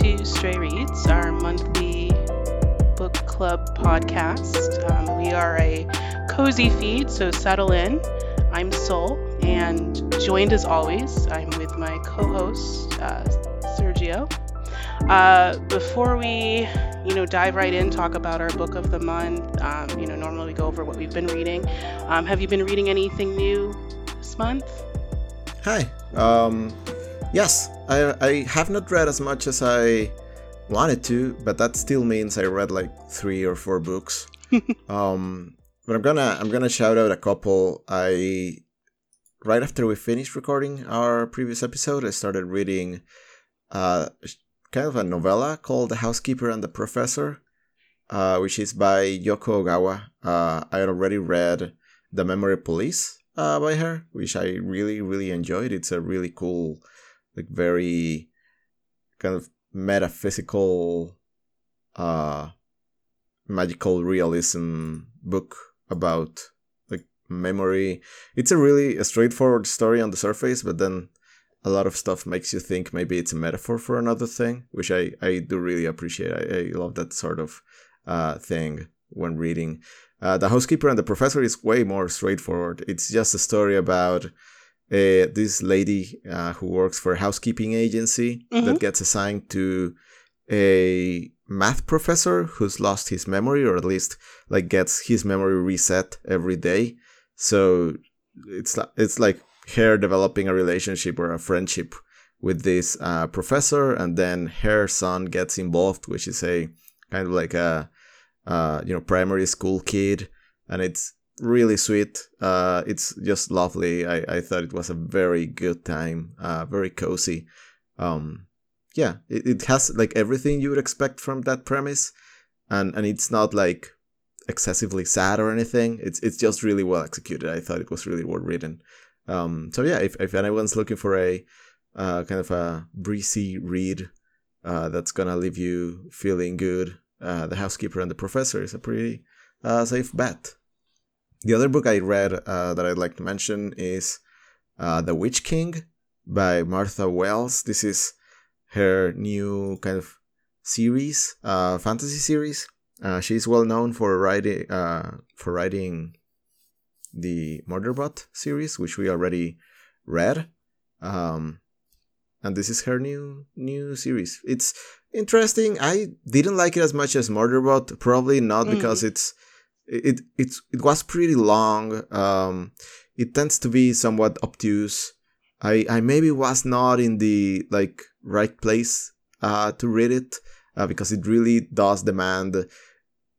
to Stray Reads, our monthly book club podcast. Um, we are a cozy feed, so settle in. I'm Sol, and joined as always, I'm with my co host, uh, Sergio. Uh, before we, you know, dive right in, talk about our book of the month. Um, you know, normally we go over what we've been reading. Um, have you been reading anything new this month? Hi. Um, yes, I I have not read as much as I wanted to, but that still means I read like three or four books. um, but I'm gonna I'm gonna shout out a couple. I right after we finished recording our previous episode, I started reading uh, kind of a novella called The Housekeeper and the Professor, uh, which is by Yoko Ogawa. Uh, I had already read The Memory Police uh, by her, which I really, really enjoyed. It's a really cool, like, very kind of metaphysical, uh, magical realism book about like memory. It's a really a straightforward story on the surface, but then a lot of stuff makes you think maybe it's a metaphor for another thing, which I, I do really appreciate. I, I love that sort of uh, thing when reading. Uh, the housekeeper and the professor is way more straightforward. It's just a story about uh, this lady uh, who works for a housekeeping agency mm-hmm. that gets assigned to a math professor who's lost his memory, or at least like gets his memory reset every day. So it's it's like her developing a relationship or a friendship with this uh, professor, and then her son gets involved, which is a kind of like a uh, you know primary school kid, and it's really sweet. Uh, it's just lovely. I, I thought it was a very good time, uh, very cozy. Um, yeah, it, it has like everything you would expect from that premise, and and it's not like excessively sad or anything. It's it's just really well executed. I thought it was really well written. Um, so yeah, if, if anyone's looking for a uh, kind of a breezy read uh, that's gonna leave you feeling good, uh, The Housekeeper and the Professor is a pretty uh, safe bet. The other book I read uh, that I'd like to mention is uh, The Witch King by Martha Wells. This is her new kind of series, fantasy series. she's well known for writing for writing the Murderbot series, which we already read. Um, and this is her new new series. It's interesting. I didn't like it as much as Murderbot, probably not mm. because it's it it it was pretty long. Um, it tends to be somewhat obtuse. I I maybe was not in the like right place uh, to read it uh, because it really does demand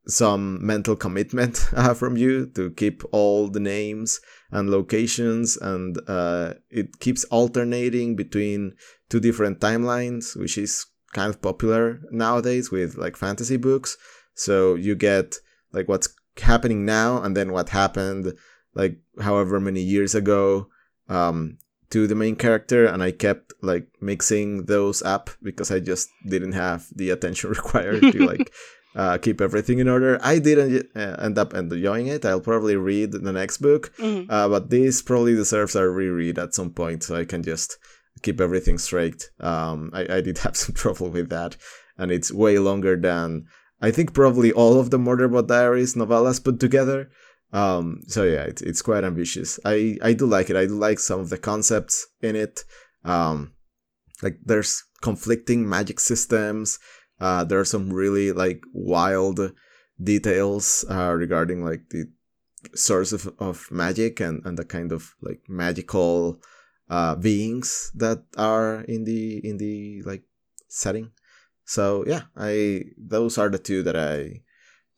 some mental commitment uh, from you to keep all the names and locations and uh, it keeps alternating between two different timelines which is kind of popular nowadays with like fantasy books so you get like what's happening now and then what happened like however many years ago um, to the main character and i kept like mixing those up because i just didn't have the attention required to like uh, keep everything in order. I didn't uh, end up enjoying it. I'll probably read the next book, mm-hmm. uh, but this probably deserves a reread at some point, so I can just keep everything straight. Um, I, I did have some trouble with that, and it's way longer than I think probably all of the Murderbot Diaries novellas put together. Um, so yeah, it's it's quite ambitious. I I do like it. I do like some of the concepts in it. Um, like there's conflicting magic systems uh, there are some really like wild details uh, regarding like the source of, of magic and, and the kind of like magical uh, beings that are in the in the like setting. So yeah, I those are the two that I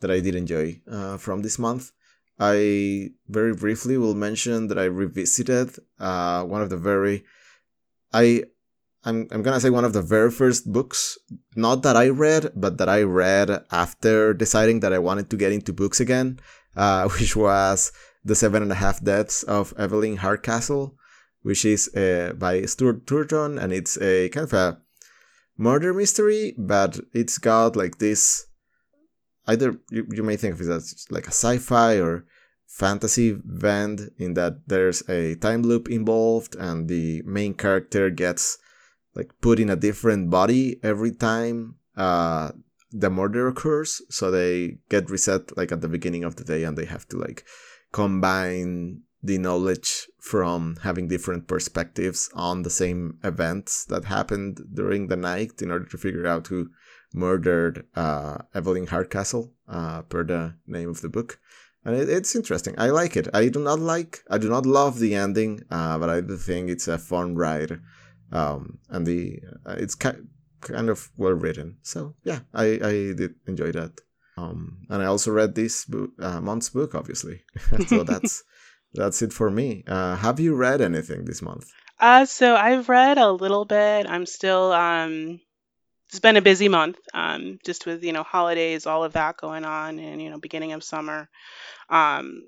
that I did enjoy uh, from this month. I very briefly will mention that I revisited uh, one of the very I I'm I'm gonna say one of the very first books, not that I read, but that I read after deciding that I wanted to get into books again, uh, which was The Seven and a Half Deaths of Evelyn Hardcastle, which is uh, by Stuart Turton, and it's a kind of a murder mystery, but it's got like this. Either you, you may think of it as like a sci-fi or fantasy bend in that there's a time loop involved and the main character gets like put in a different body every time uh, the murder occurs. So they get reset like at the beginning of the day, and they have to like combine the knowledge from having different perspectives on the same events that happened during the night in order to figure out who murdered uh, Evelyn Hardcastle, uh, per the name of the book. And it, it's interesting. I like it. I do not like, I do not love the ending, uh, but I do think it's a fun ride. Um, and the uh, it's ki- kind of well written. So yeah, I, I did enjoy that. Um, and I also read this book, uh, month's book, obviously. so that's that's it for me. Uh, have you read anything this month? Uh, so I've read a little bit. I'm still um, it's been a busy month, um, just with you know holidays, all of that going on, and you know beginning of summer. Um,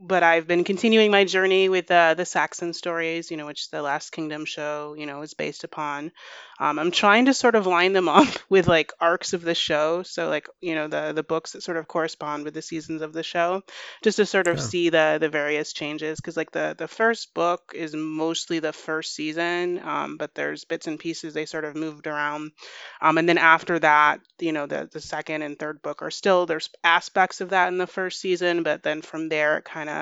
but I've been continuing my journey with uh, the Saxon stories, you know, which the Last Kingdom show, you know, is based upon. Um, I'm trying to sort of line them up with like arcs of the show, so like you know the the books that sort of correspond with the seasons of the show, just to sort of Yeah. see the the various changes. Because like the the first book is mostly the first season, um, but there's bits and pieces they sort of moved around, um, and then after that, you know, the the second and third book are still there's aspects of that in the first season, but then from there it kind of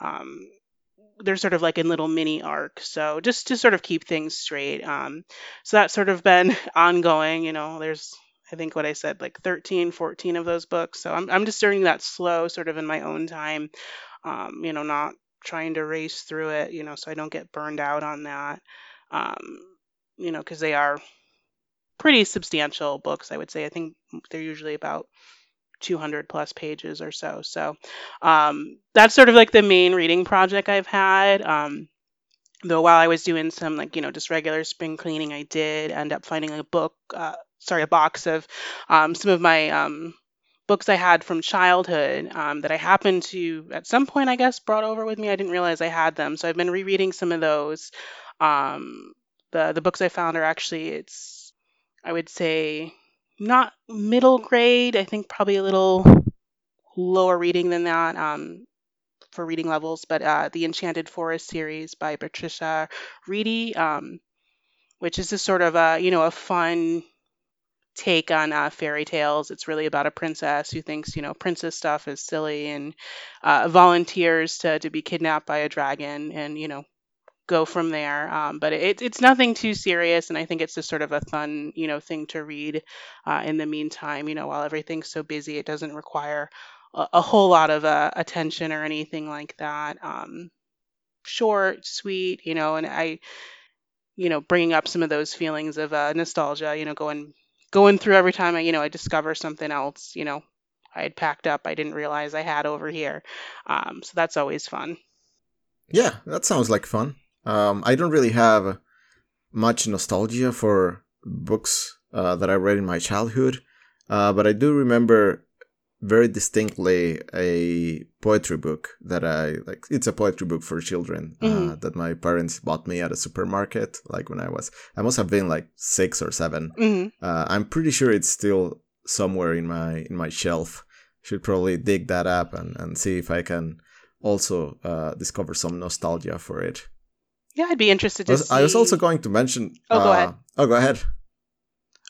um, they're sort of like in little mini arcs. So just to sort of keep things straight. Um, so that's sort of been ongoing. You know, there's I think what I said like 13, 14 of those books. So I'm I'm just doing that slow, sort of in my own time. Um, you know, not trying to race through it. You know, so I don't get burned out on that. Um, you know, because they are pretty substantial books. I would say. I think they're usually about 200 plus pages or so. So um, that's sort of like the main reading project I've had. Um, though while I was doing some like you know just regular spring cleaning, I did end up finding a book, uh, sorry, a box of um, some of my um, books I had from childhood um, that I happened to at some point I guess brought over with me. I didn't realize I had them, so I've been rereading some of those. Um, the the books I found are actually it's I would say not middle grade. I think probably a little lower reading than that um, for reading levels. But uh, the Enchanted Forest series by Patricia Wrede, um, which is just sort of a you know a fun take on uh, fairy tales. It's really about a princess who thinks you know princess stuff is silly and uh, volunteers to to be kidnapped by a dragon and you know go from there. Um, but it, it's nothing too serious, and I think it's just sort of a fun, you know, thing to read uh, in the meantime. You know, while everything's so busy, it doesn't require a, a whole lot of uh, attention or anything like that. Um, short, sweet, you know, and I, you know, bringing up some of those feelings of uh, nostalgia. You know, going going through every time I, you know, I discover something else. You know, I had packed up, I didn't realize I had over here. Um, so that's always fun. Yeah, that sounds like fun. Um, I don't really have much nostalgia for books uh, that I read in my childhood, uh, but I do remember very distinctly a poetry book that I like. It's a poetry book for children uh, Mhm. that my parents bought me at a supermarket. Like when I was, I must have been like six or seven. hmm Uh, I'm pretty sure it's still somewhere in my in my shelf. Should probably dig that up and, and see if I can also uh, discover some nostalgia for it. Yeah, I'd be interested I to was, see. I was also going to mention. Oh, go uh, ahead. Oh, go ahead.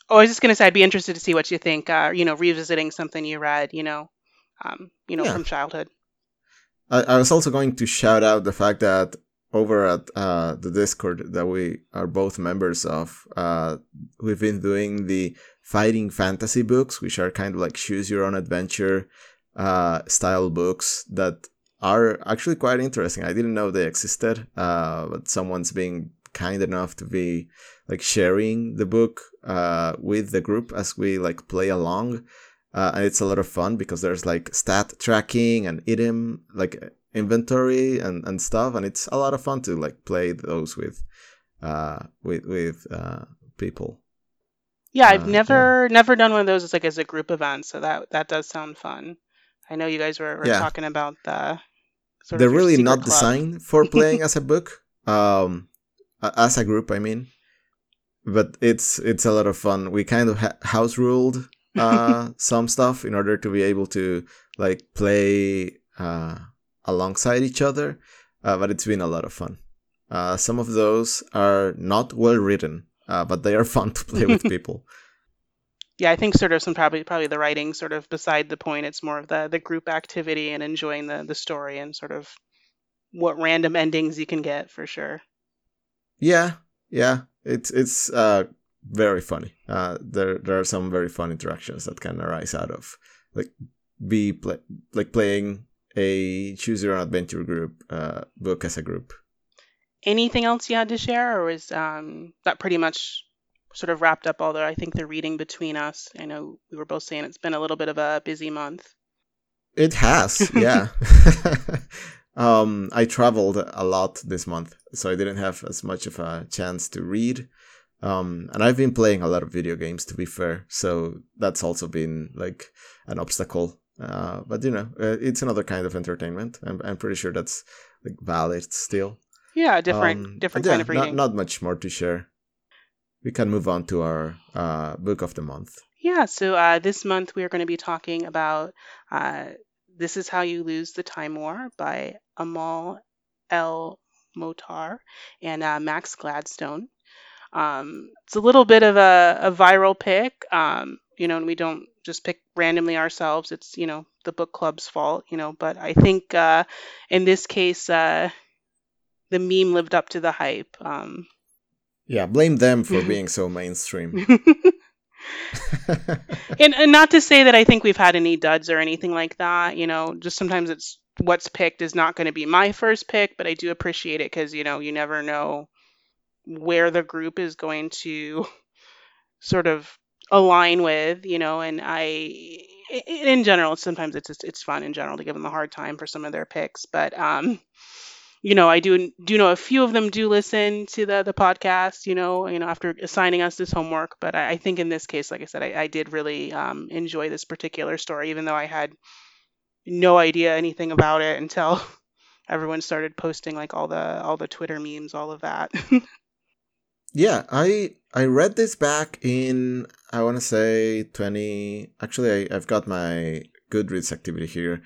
Oh, I was just gonna say I'd be interested to see what you think. Uh, you know, revisiting something you read, you know, um, you know, Yeah. from childhood. I, I was also going to shout out the fact that over at uh, the Discord that we are both members of, uh, we've been doing the fighting fantasy books, which are kind of like choose your own adventure uh, style books that are actually quite interesting. I didn't know they existed, uh, but someone's being kind enough to be like sharing the book uh, with the group as we like play along. Uh, and it's a lot of fun because there's like stat tracking and item like inventory and, and stuff and it's a lot of fun to like play those with uh with with uh people Yeah, I've Uh, yeah. never never done one of those as like as a group event, so that that does sound fun. I know you guys were, were Yeah. talking about the they're really not club. designed for playing as a book um as a group i mean but it's it's a lot of fun we kind of ha- house ruled uh some stuff in order to be able to like play uh alongside each other uh, but it's been a lot of fun uh some of those are not well written uh, but they are fun to play with people. Yeah, I think sort of some probably probably the writing sort of beside the point. It's more of the the group activity and enjoying the the story and sort of what random endings you can get for sure. Yeah, yeah, it's it's uh, very funny. Uh, there there are some very fun interactions that can arise out of like be like playing a choose your own adventure group uh, book as a group. Anything else you had to share, or was um, that pretty much sort of wrapped up all the I think the reading between us? I know we were both saying it's been a little bit of a busy month. It has, yeah. um, I traveled a lot this month, so I didn't have as much of a chance to read. Um, and I've been playing a lot of video games, to be fair, so that's also been like an obstacle. Uh, but you know, uh, it's another kind of entertainment. I'm, I'm pretty sure that's like valid still. Yeah, different, um, different yeah, kind of reading. Not, not much more to share. We can move on to our uh, book of the month. Yeah, so uh, this month we are going to be talking about uh, This Is How You Lose the Time War by Amal El Mohtar and uh, Max Gladstone. Um, it's a little bit of a, a viral pick, um, you know, and we don't just pick randomly ourselves. It's, you know, the book club's fault, you know, but I think uh, in this case, uh, the meme lived up to the hype. Um, yeah, blame them for being so mainstream. and, and not to say that I think we've had any duds or anything like that, you know, just sometimes it's what's picked is not going to be my first pick, but I do appreciate it because, you know, you never know where the group is going to sort of align with, you know, and I in general sometimes it's just, it's fun in general to give them a hard time for some of their picks, but um you know, I do do know a few of them do listen to the the podcast, you know, you know, after assigning us this homework. But I, I think in this case, like I said, I, I did really um, enjoy this particular story, even though I had no idea anything about it until everyone started posting like all the all the Twitter memes, all of that. Yeah, I I read this back in I want to say 20 actually I, I've got my Goodreads activity here.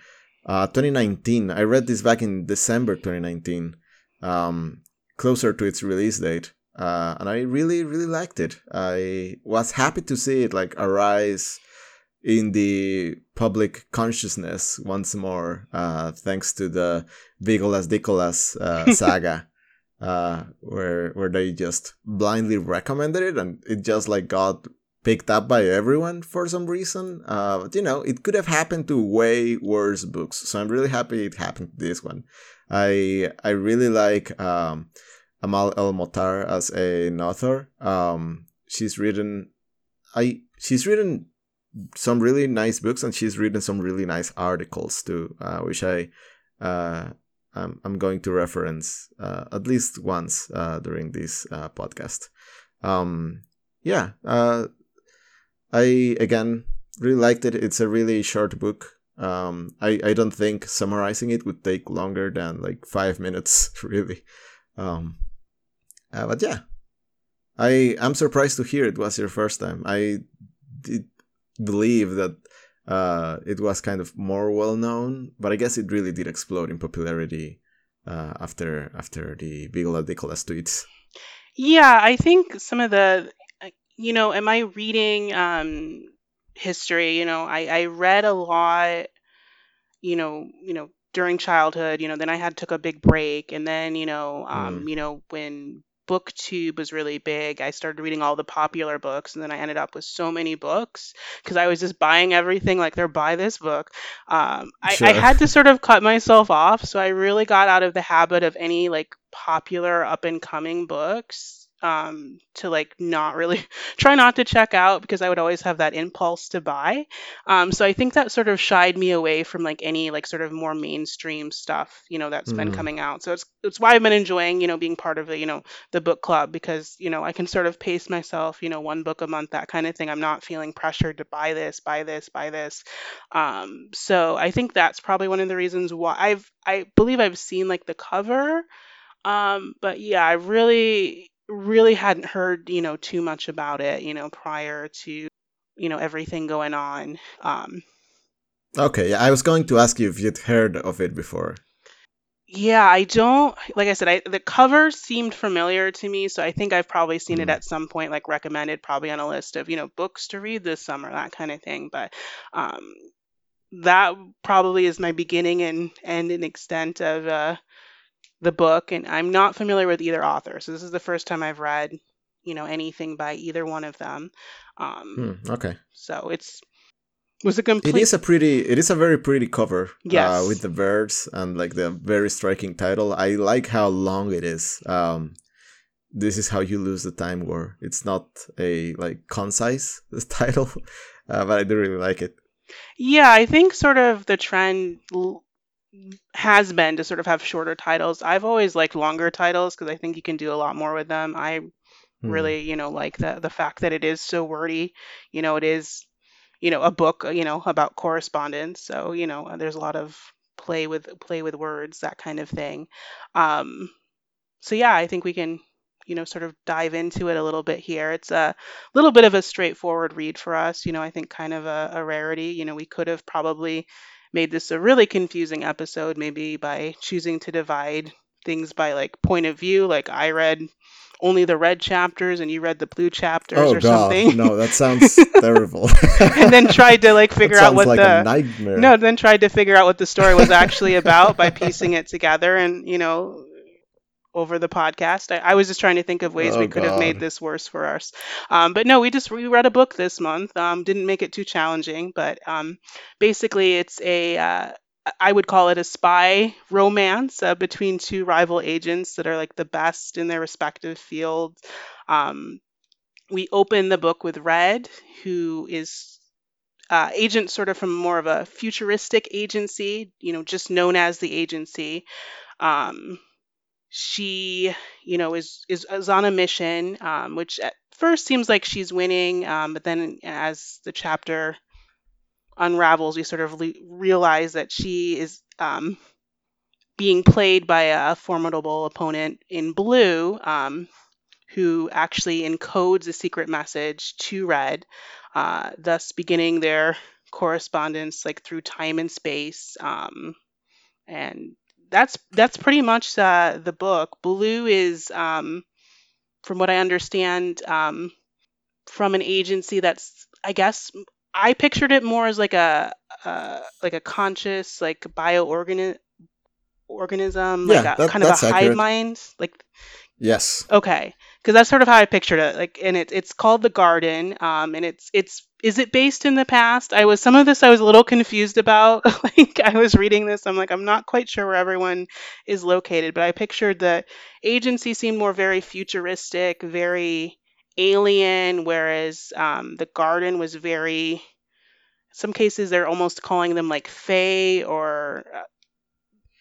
Uh 2019. I read this back in December 2019. Um closer to its release date. Uh, and I really, really liked it. I was happy to see it like arise in the public consciousness once more, uh, thanks to the Vigolas Dicolas uh, saga uh, where where they just blindly recommended it and it just like got picked up by everyone for some reason. Uh, but you know, it could have happened to way worse books. So I'm really happy it happened to this one. I I really like um, Amal El Mohtar as an author. Um, she's written I she's written some really nice books and she's written some really nice articles too, uh, which I uh, I'm, I'm going to reference uh, at least once uh, during this uh, podcast. Um, yeah, uh, I again really liked it. It's a really short book. Um, I, I don't think summarizing it would take longer than like five minutes, really. Um, uh, but yeah, I am surprised to hear it was your first time. I did believe that uh, it was kind of more well known, but I guess it really did explode in popularity uh, after after the Vigolas Dicolas tweets. Yeah, I think some of the, you know, am I reading um, history? You know, I, I read a lot, you know, you know, during childhood. You know, then I had took a big break, and then you know, um, mm. you know, when booktube was really big i started reading all the popular books and then i ended up with so many books because i was just buying everything like they're buy this book um, I, sure. I had to sort of cut myself off so i really got out of the habit of any like popular up and coming books um, to like not really try not to check out because I would always have that impulse to buy. Um, so I think that sort of shied me away from like any like sort of more mainstream stuff, you know, that's mm. been coming out. So it's it's why I've been enjoying, you know, being part of the, you know, the book club because, you know, I can sort of pace myself, you know, one book a month, that kind of thing. I'm not feeling pressured to buy this, buy this, buy this. Um, so I think that's probably one of the reasons why I've I believe I've seen like the cover. Um, but yeah, I really really hadn't heard, you know, too much about it, you know, prior to, you know, everything going on. Um, okay, yeah, I was going to ask you if you'd heard of it before. Yeah, I don't like I said, I the cover seemed familiar to me, so I think I've probably seen it Mm. at some point, like recommended, probably on a list of, you know, books to read this summer, that kind of thing. But um that probably is my beginning and and an extent of uh the book, and I'm not familiar with either author. So this is the first time I've read, you know, anything by either one of them. Um Hmm, okay. so it's was a It complete is a pretty. It is a very pretty cover. Yes. Uh, with the birds and like the very striking title. I like how long it is. Um, this is how you lose the time war. It's not a like concise title, uh, but I do really like it. Yeah, I think sort of the trend has been to sort of have shorter titles. I've always liked longer titles because I think you can do a lot more with them. I Hmm. really, you know, like the the fact that it is so wordy. You know, it is, you know, a book, you know, about correspondence. So, you know, there's a lot of play with play with words, that kind of thing. Um, so yeah, I think we can, you know, sort of dive into it a little bit here. It's a little bit of a straightforward read for us. You know, I think kind of a, a rarity. You know, we could have probably made this a really confusing episode, maybe by choosing to divide things by like point of view. Like I read only the red chapters and you read the blue chapters Oh or god, something. no, that sounds terrible. and then tried to like figure out what like the a nightmare. no, then tried to figure out what the story was actually about by piecing it together and, you know, over the podcast. I, I was just trying to think of ways we Oh could have made this worse for us. Um, but no, we just we read a book this month. Um, didn't make it too challenging, but um, basically it's a uh, I would call it a spy romance uh, between two rival agents that are like the best in their respective fields. Um, we open the book with Red, who is uh, agent sort of from more of a futuristic agency, you know, just known as the agency. Um, she, you know, is, is is on a mission, um, which at first seems like she's winning, um, but then as the chapter unravels, we sort of le- realize that she is um, being played by a formidable opponent in blue, um, who actually encodes a secret message to Red, uh, thus beginning their correspondence like through time and space. Um, and that's that's pretty much uh, the book. Blue is, um, from what I understand, um, from an agency that's, I guess, I pictured it more as like a uh, like a conscious like bioorganism organism, like a that kind of a that's hive mind, like Yes. Okay, because that's sort of how I pictured it. Like, and it, it's called the Garden. Um, and it's it's is it based in the past? I was some of this I was a little confused about. like, I was reading this, I'm like, I'm not quite sure where everyone is located, but I pictured the agency seemed more very futuristic, very alien, whereas um, the Garden was very. Some cases they're almost calling them like Fae or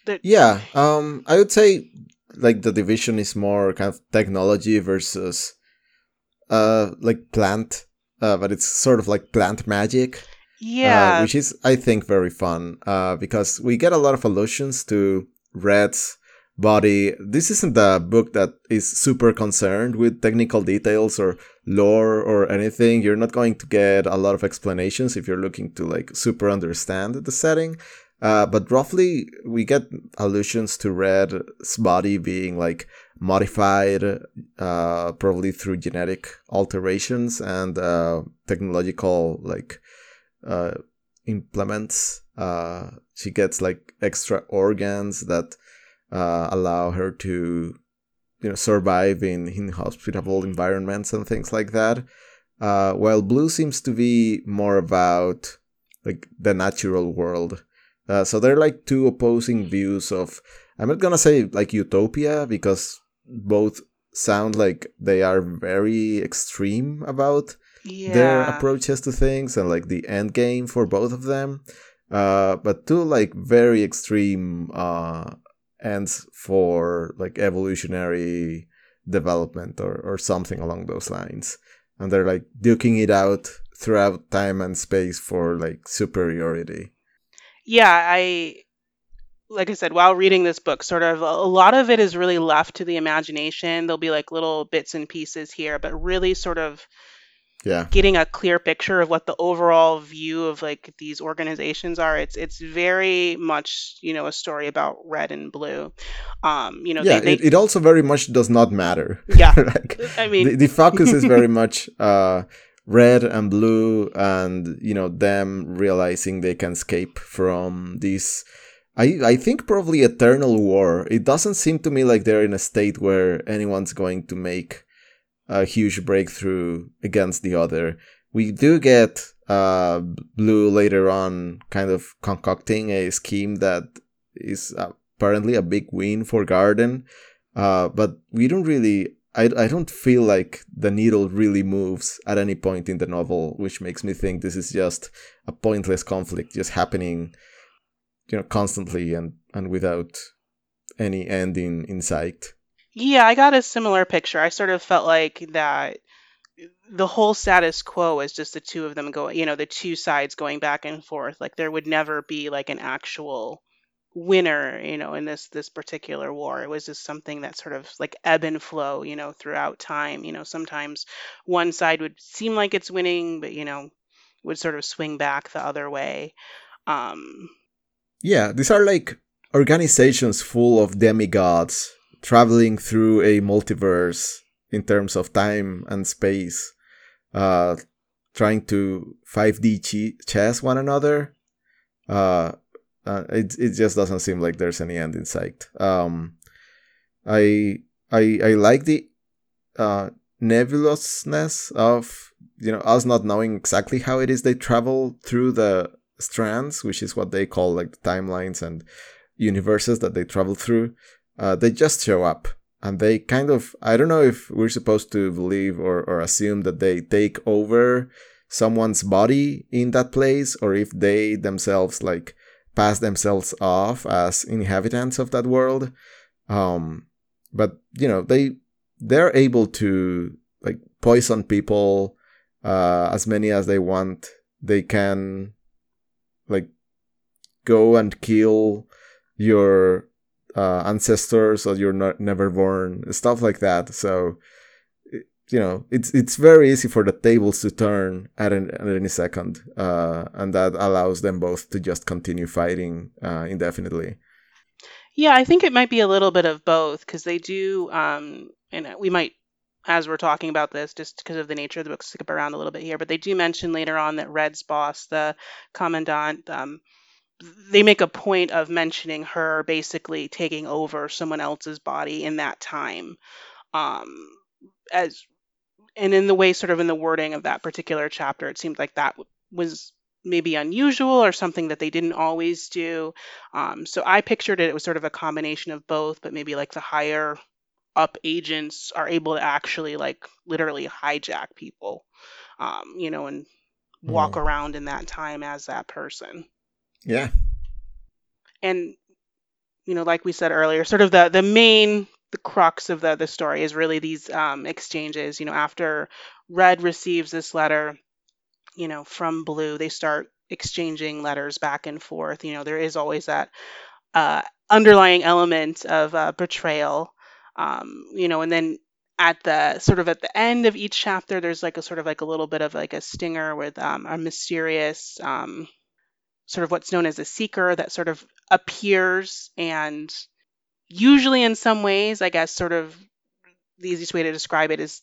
uh, Yeah. Um, I would say like the division is more kind of technology versus uh like plant, uh, but it's sort of like plant magic. uh, yeah which is I think very fun uh, because we get a lot of allusions to Red's body. This isn't a book that is super concerned with technical details or lore or anything. You're not going to get a lot of explanations if you're looking to like super understand the setting. Uh, but roughly, we get allusions to Red's body being like modified, uh, probably through genetic alterations and uh, technological like uh, implements. Uh, she gets like extra organs that uh, allow her to, you know, survive in inhospitable environments and things like that. Uh, while Blue seems to be more about like the natural world. So they're like two opposing views of. I'm not gonna say like utopia because both sound like they are very extreme about their approaches to things and like the end game for both of them uh but two like very extreme uh ends for like evolutionary development or or something along those lines. And they're like duking it out throughout time and space for like superiority. Yeah i like i said while reading this book sort of a lot of it is really left to the imagination. There'll be like little bits and pieces here but really sort of yeah. getting a clear picture of what the overall view of like these organizations are. It's it's very much you know a story about red and blue. Um you know yeah they, it, it also very much does not matter. Yeah. like, i mean the, the focus is very much uh red and blue and you know them realizing they can escape from this I, I think probably eternal war. It doesn't seem to me like they're in a state where anyone's going to make a huge breakthrough against the other. We do get uh, Blue later on kind of concocting a scheme that is apparently a big win for Garden, uh, but we don't really. I, I don't feel like the needle really moves at any point in the novel, which makes me think this is just a pointless conflict just happening, you know, constantly and, and without any end in, in sight. Yeah, I got a similar picture. I sort of felt like that the whole status quo is just the two of them going, you know, the two sides going back and forth. Like there would never be like an actual winner, you know, in this this particular war. It was just something that sort of like ebb and flow, you know, throughout time. You know, sometimes one side would seem like it's winning, but you know, would sort of swing back the other way. Um Yeah, these are like organizations full of demigods traveling through a multiverse in terms of time and space, uh, trying to 5D ch- chess one another. Uh, uh, it it just doesn't seem like there's any end in sight. Um, I I I like the uh, nebulousness of you know us not knowing exactly how it is they travel through the strands, which is what they call like the timelines and universes that they travel through. Uh, they just show up and they kind of I don't know if we're supposed to believe or, or assume that they take over someone's body in that place or if they themselves like pass themselves off as inhabitants of that world. Um, but you know they they're able to like poison people uh, as many as they want. They can go and kill your uh, ancestors or you're not never born stuff like that. So you know it's it's very easy for the tables to turn at, an, at any second uh, and that allows them both to just continue fighting uh, indefinitely. Yeah, I think it might be a little bit of both because they do, um, and we might, as we're talking about this, just because of the nature of the book, skip around a little bit here, but they do mention later on that Red's boss, the commandant, um, they make a point of mentioning her basically taking over someone else's body in that time. Um, as and in the way, sort of in the wording of that particular chapter, it seemed like that was maybe unusual or something that they didn't always do. Um, so I pictured it, it was sort of a combination of both, but maybe like the higher up agents are able to actually like literally hijack people, um, you know, and walk Mhm. around in that time as that person. Yeah. And you know like we said earlier sort of the the main the crux of the the story is really these um, exchanges you know after red receives this letter you know from blue they start exchanging letters back and forth. You know there is always that uh, underlying element of uh, betrayal um, you know and then at the sort of at the end of each chapter there's like a sort of like a little bit of like a stinger with um, a mysterious um, sort of what's known as a seeker that sort of appears and usually in some ways i guess sort of the easiest way to describe it is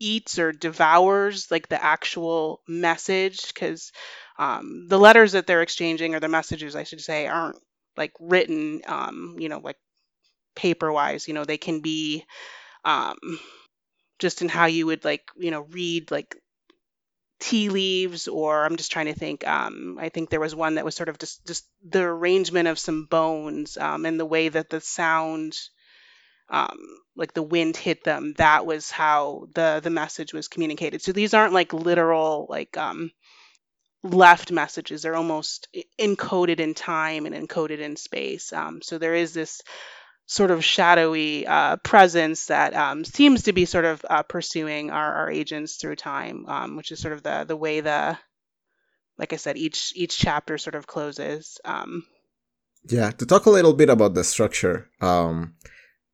eats or devours like the actual message because um, the letters that they're exchanging or the messages i should say aren't like written um, you know like paper wise you know they can be um, just in how you would like you know read like tea leaves or i'm just trying to think um, i think there was one that was sort of just just the arrangement of some bones um, and the way that the sound um, like the wind hit them that was how the the message was communicated. So these aren't like literal like um, left messages. They're almost encoded in time and encoded in space. Um, so there is this sort of shadowy uh, presence that um, seems to be sort of uh, pursuing our, our agents through time, um, which is sort of the the way the, like I said, each each chapter sort of closes. Um, Yeah, to talk a little bit about the structure, um,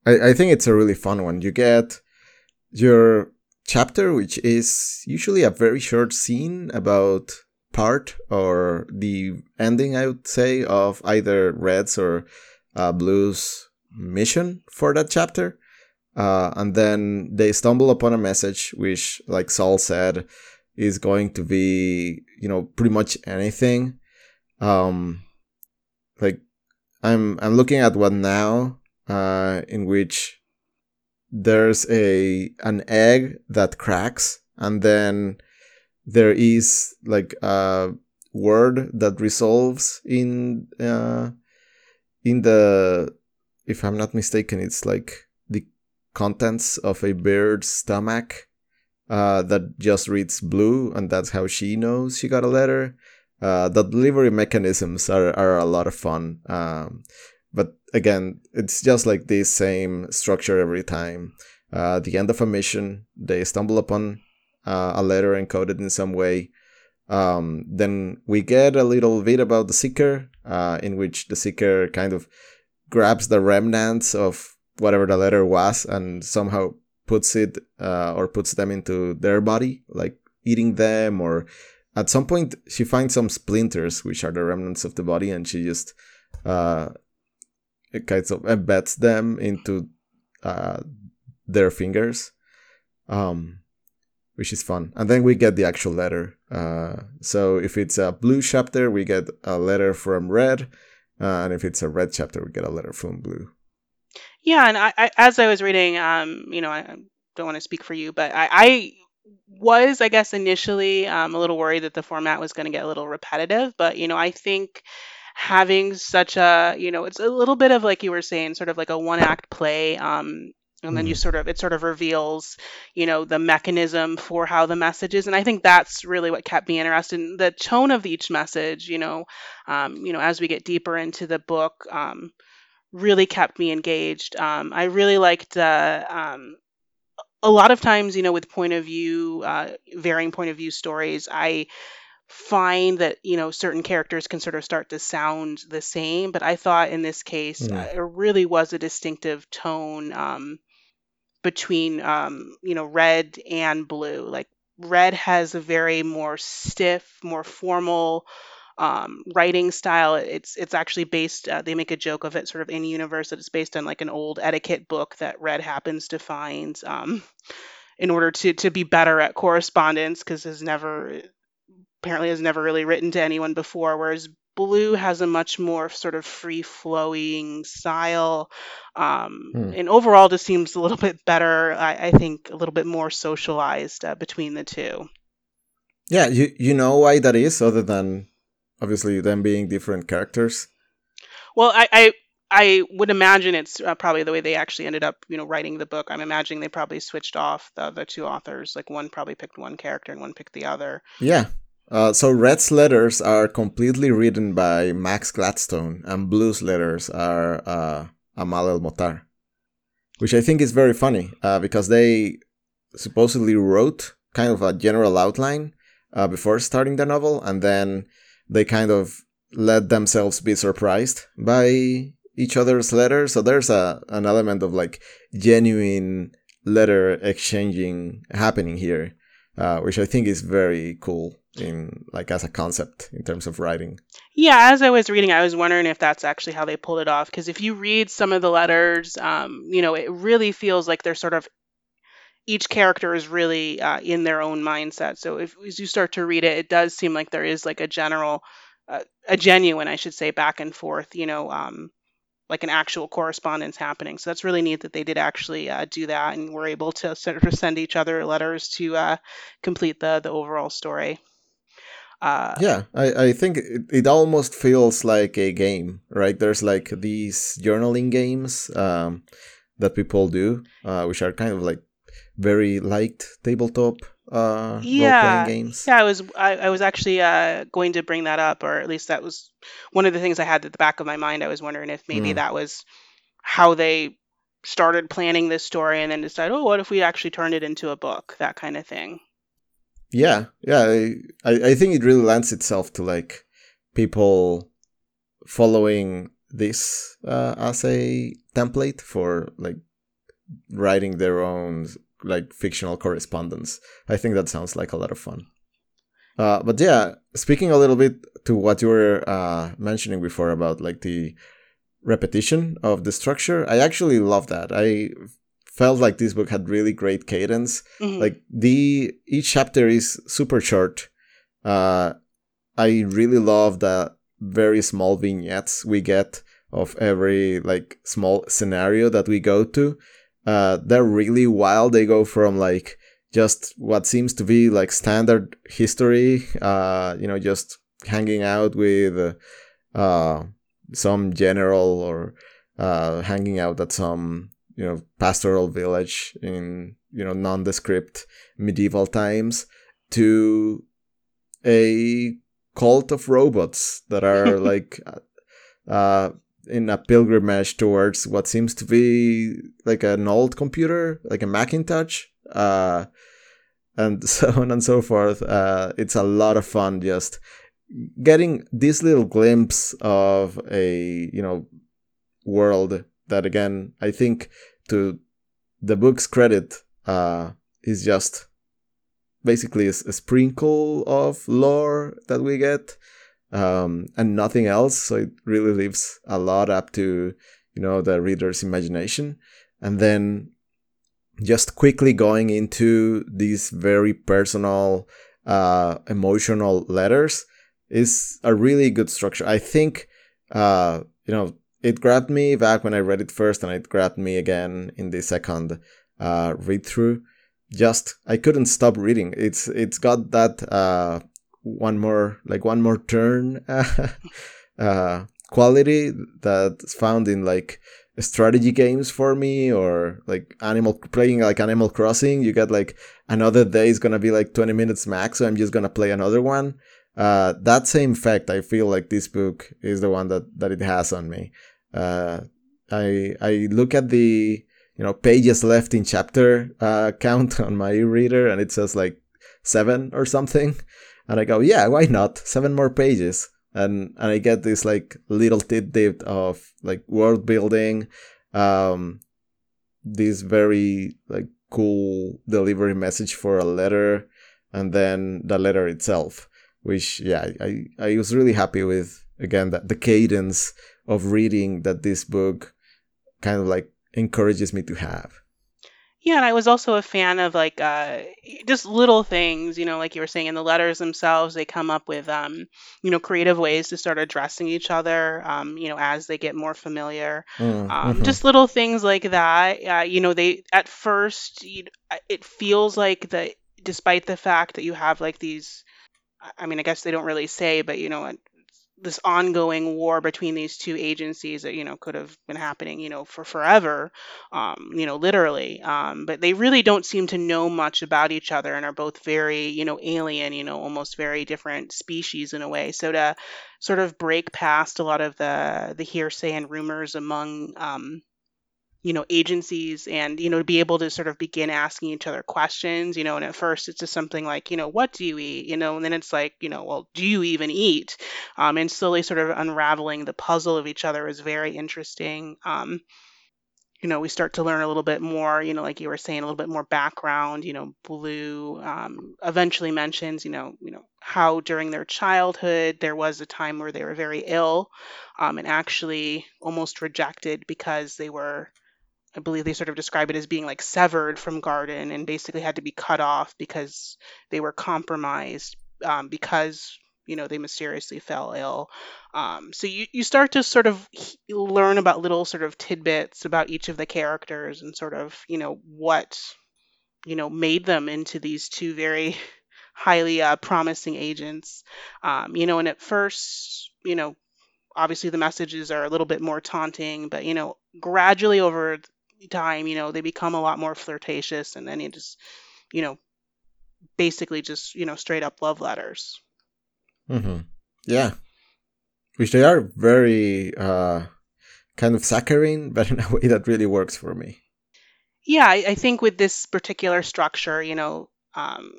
I, I think it's a really fun one. You get your chapter, which is usually a very short scene about part or the ending, I would say, of either Red's or uh, Blue's mission for that chapter. Uh, and then they stumble upon a message, which, like Sol said, is going to be, you know, pretty much anything. Um, like I'm, I'm looking at one now, uh, in which there's a an egg that cracks, and then there is like a word that resolves in uh, in the if I'm not mistaken, it's like the contents of a bird's stomach uh, that just reads blue, and that's how she knows she got a letter. Uh, the delivery mechanisms are, are a lot of fun. Um, but again, it's just like the same structure every time. Uh, the end of a mission, they stumble upon uh, a letter encoded in some way. Um, then we get a little bit about the seeker, uh, in which the seeker kind of grabs the remnants of whatever the letter was and somehow puts it uh, or puts them into their body, like eating them. Or at some point, she finds some splinters, which are the remnants of the body, and she just uh, kind of embeds them into uh, their fingers. Um, which is fun. And then we get the actual letter. Uh, so if it's a blue chapter, we get a letter from red, uh, and if it's a red chapter, we get a letter from blue. Yeah, and I, I as I was reading, um, you know, I don't want to speak for you, but I, I was, I guess, initially um, a little worried that the format was going to get a little repetitive. But you know, I think having such a, you know, it's a little bit of like you were saying, sort of like a one act play. Um, and then you sort of it sort of reveals you know the mechanism for how the message is. And i think that's really what kept me interested in the tone of each message you know um, you know as we get deeper into the book um, really kept me engaged. Um, i really liked uh, um, a lot of times you know with point of view uh, varying point of view stories i find that you know certain characters can sort of start to sound the same. But i thought in this case Mm. uh, it really was a distinctive tone um, between um, you know red and blue. Like red has a very more stiff, more formal um, writing style. It's it's actually based. Uh, they make a joke of it, sort of in universe, that it's based on like an old etiquette book that Red happens to find um, in order to to be better at correspondence because has never apparently has never really written to anyone before. Whereas blue has a much more sort of free flowing style um, Hmm. and overall just seems a little bit better i, I think a little bit more socialized uh, between the two Yeah, you you know why that is, other than obviously them being different characters. well i i, I would imagine it's uh, probably the way they actually ended up you know writing the book i'm imagining they probably switched off the other two authors like one probably picked one character and one picked the other Yeah. Uh, so Red's letters are completely written by Max Gladstone, and Blue's letters are uh, Amal El Mohtar, which I think is very funny uh, because they supposedly wrote kind of a general outline uh, before starting the novel, and then they kind of let themselves be surprised by each other's letters. So there's a an element of like genuine letter exchanging happening here, uh, which I think is very cool in like as a concept in terms of writing. Yeah, as I was reading, I was wondering if that's actually how they pulled it off. Because if you read some of the letters, um, you know, it really feels like they're sort of each character is really uh, in their own mindset. So if as you start to read it, it does seem like there is like a general, uh, a genuine, I should say, back and forth. You know, um, like an actual correspondence happening. So that's really neat that they did actually uh, do that and were able to sort of send each other letters to uh, complete the the overall story. Uh, Yeah, I, I think it, it almost feels like a game, right? There's like these journaling games um, that people do, uh, which are kind of like very light tabletop uh, Yeah, games. Yeah, I was I, I was actually uh, going to bring that up, or at least that was one of the things I had at the back of my mind. I was wondering if maybe Mm. that was how they started planning this story, and then decided, oh, what if we actually turned it into a book, that kind of thing. Yeah, yeah. I, I I think it really lends itself to like people following this uh, as a template for like writing their own like fictional correspondence. I think that sounds like a lot of fun. Uh, but yeah, speaking a little bit to what you were uh, mentioning before about like the repetition of the structure, I actually love that. I felt like this book had really great cadence. Mm-hmm. Like the each chapter is super short. Uh, I really love the very small vignettes we get of every like small scenario that we go to. Uh, they're really wild. They go from like just what seems to be like standard history, uh, you know, just hanging out with uh, some general or uh, hanging out at some you know pastoral village in you know nondescript medieval times to a cult of robots that are like uh, in a pilgrimage towards what seems to be like an old computer, like a Macintosh, uh, and so on and so forth. Uh, it's a lot of fun just getting this little glimpse of a you know world that again I think to the book's credit uh, is just basically a, a sprinkle of lore that we get um, and nothing else. So it really leaves a lot up to you know the reader's imagination, and then just quickly going into these very personal, uh, emotional letters is a really good structure. I think uh, you know it grabbed me back when I read it first, and it grabbed me again in the second uh, read through. Just I couldn't stop reading. It's it's got that uh, one more like one more turn uh, quality that's found in like strategy games for me or like animal playing like animal crossing. You get like another day is gonna be like 20 minutes max so i'm just gonna play another one. Uh, that same fact i feel like this book is the one that that it has on me. Uh, i i look at the you know pages left in chapter uh, count on my reader and it says like seven or something and I go, yeah, why not? Seven more pages. And and I get this like little tidbit of like world building, um, this very like cool delivery message for a letter, and then the letter itself, which yeah, I I was really happy with again that the cadence of reading that this book kind of like encourages me to have. Yeah, and I was also a fan of like uh, just little things, you know, like you were saying in the letters themselves, they come up with um, you know, creative ways to start addressing each other, um, you know, as they get more familiar. Mm, um, hmm just little things like that. Uh, you know, they at first you, it feels like that despite the fact that you have like these I mean, I guess they don't really say, but you know, this ongoing war between these two agencies that you know could have been happening you know for forever um, you know literally. Um, but they really don't seem to know much about each other and are both very you know alien you know almost very different species in a way. So to sort of break past a lot of the the hearsay and rumors among um, you know agencies and you know to be able to sort of begin asking each other questions you know and at first it's just something like you know what do you eat you know and then it's like you know well do you even eat um, and slowly sort of unraveling the puzzle of each other is very interesting um, you know we start to learn a little bit more you know like you were saying a little bit more background you know blue um, eventually mentions you know you know how during their childhood there was a time where they were very ill um, and actually almost rejected because they were I believe they sort of describe it as being like severed from Garden and basically had to be cut off because they were compromised um, because you know they mysteriously fell ill. Um, so you you start to sort of learn about little sort of tidbits about each of the characters and sort of you know what you know made them into these two very highly uh, promising agents. Um, you know, and at first you know obviously the messages are a little bit more taunting but you know gradually over time, you know, they become a lot more flirtatious and then you just, you know, basically just, you know, straight up love letters. Mm-hmm. Yeah. Which they are very uh, kind of saccharine, but in a way that really works for me. Yeah, I, I think with this particular structure, you know, um,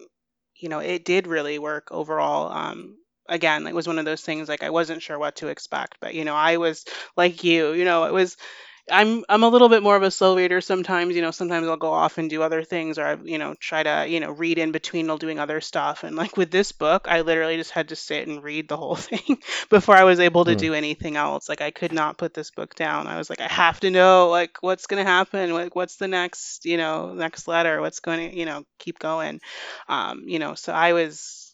you know, it did really work overall. Um, again, it was one of those things like I wasn't sure what to expect, but you know, I was like you, you know, it was I'm I'm a little bit more of a slow reader sometimes. You know, sometimes I'll go off and do other things, or I you know try to you know read in between while doing other stuff. And like with this book, I literally just had to sit and read the whole thing before I was able to Mm. do anything else. Like I could not put this book down. I was like, I have to know like what's gonna happen. Like what's the next you know next letter? What's going to you know keep going? Um, you know, so I was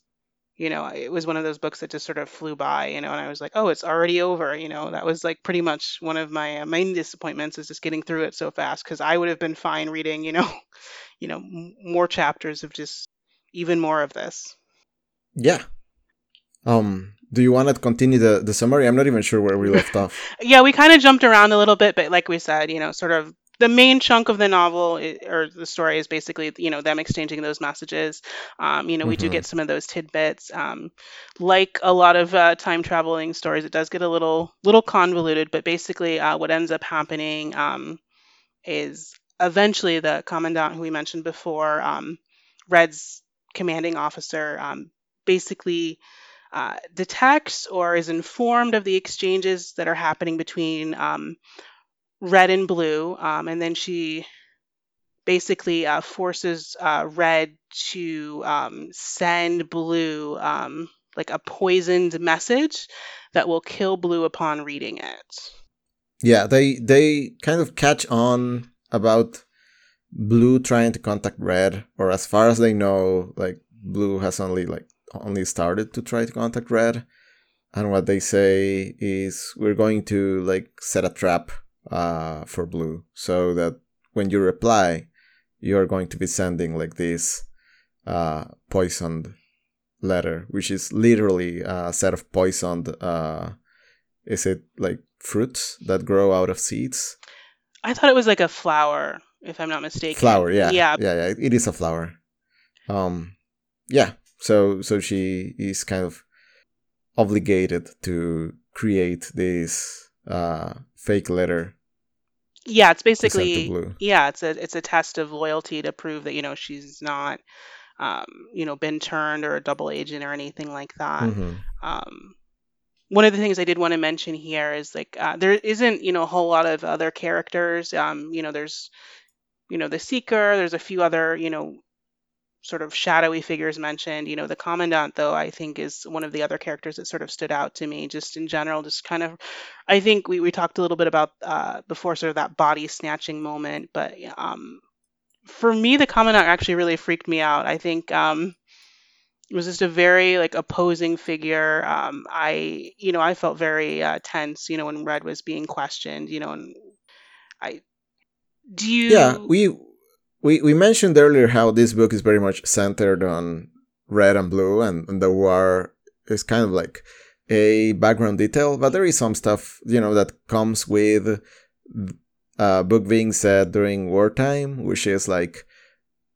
you know, it was one of those books that just sort of flew by, you know, and I was like, oh, it's already over, you know. That was like pretty much one of my uh, main disappointments is just getting through it so fast because I would have been fine reading, you know, you know, m- more chapters of just even more of this. Yeah. Um, do you want to continue the, the summary? I'm not even sure where we left off. Yeah, we kind of jumped around a little bit, but like we said, you know, sort of the main chunk of the novel i- or the story is basically, you know, them exchanging those messages. Um, you know, we do Mhm. get some of those tidbits. Um, like a lot of uh, time traveling stories, it does get a little little convoluted, but basically, uh, what ends up happening um, is eventually the commandant who we mentioned before, um, Red's commanding officer, um, basically uh, detects or is informed of the exchanges that are happening between um, Red and Blue, um, and then she basically uh, forces uh, Red to um, send Blue um, like a poisoned message that will kill Blue upon reading it. Yeah, they they kind of catch on about Blue trying to contact Red, or as far as they know, like Blue has only like only started to try to contact Red. And what they say is we're going to like set a trap uh for Blue so that when you reply, you're going to be sending like this uh poisoned letter, which is literally a set of poisoned uh is it like fruits that grow out of seeds? I thought it was like a flower, if I'm not mistaken. Flower, yeah. Yeah. Yeah, yeah, it is a flower. Um yeah, so so she is kind of obligated to create this uh fake letter Yeah, it's to send to basically yeah, it's a it's a test of loyalty to prove that you know she's not um, you know been turned or a double agent or anything like that. hmm Um, one of the things I did want to mention here is like uh, there isn't you know a whole lot of other characters. Um, you know, there's you know the Seeker. There's a few other you know sort of shadowy figures mentioned. You know, the Commandant though I think is one of the other characters that sort of stood out to me just in general. Just kind of, I think we we talked a little bit about uh, before sort of that body snatching moment, but um, for me the Commandant actually really freaked me out. I think um it was just a very like opposing figure. Um, I, you know, I felt very uh, tense, you know, when Red was being questioned, you know, and I, do you? Yeah, we we we mentioned earlier how this book is very much centered on red and blue and, and the war is kind of like a background detail, but there is some stuff, you know, that comes with a book being set during wartime, which is like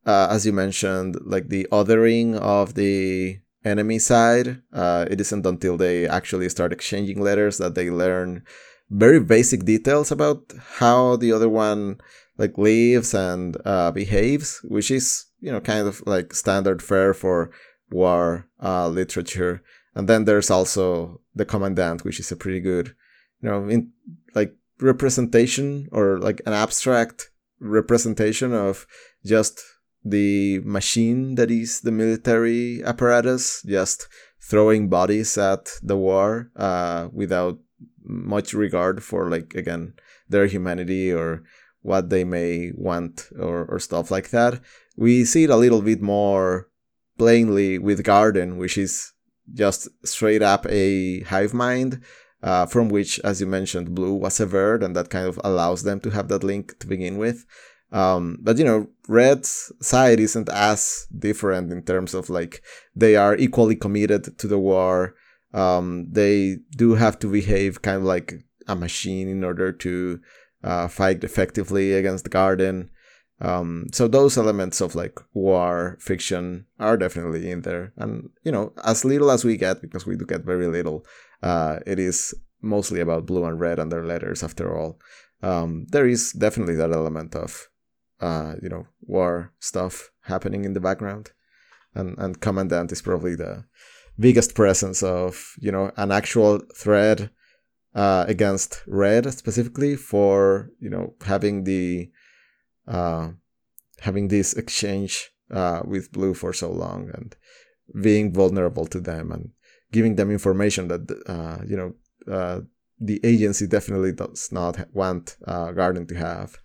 uh, as you mentioned, like the othering of the enemy side. Uh, it isn't until they actually start exchanging letters that they learn very basic details about how the other one like lives and uh, behaves, which is you know kind of like standard fare for war uh, literature. And then there's also the commandant, which is a pretty good, you know, in like representation or like an abstract representation of just the machine that is the military apparatus, just throwing bodies at the war uh, without much regard for, like, again, their humanity or what they may want or, or stuff like that. We see it a little bit more plainly with Garden, which is just straight up a hive mind. Uh, from which, as you mentioned, Blue was severed, and that kind of allows them to have that link to begin with. Um, but you know, Red's side isn't as different in terms of like they are equally committed to the war. Um, they do have to behave kind of like a machine in order to uh, fight effectively against the Garden. Um, so those elements of like war fiction are definitely in there, and you know, as little as we get, because we do get very little, uh, it is mostly about blue and red and their letters. After all, um, there is definitely that element of uh, you know, war stuff happening in the background. And and Commandant is probably the biggest presence of, you know, an actual thread uh, against Red specifically for you know having the uh, having this exchange uh, with Blue for so long and being vulnerable to them and giving them information that uh, you know uh, the agency definitely does not want uh, Garden to have.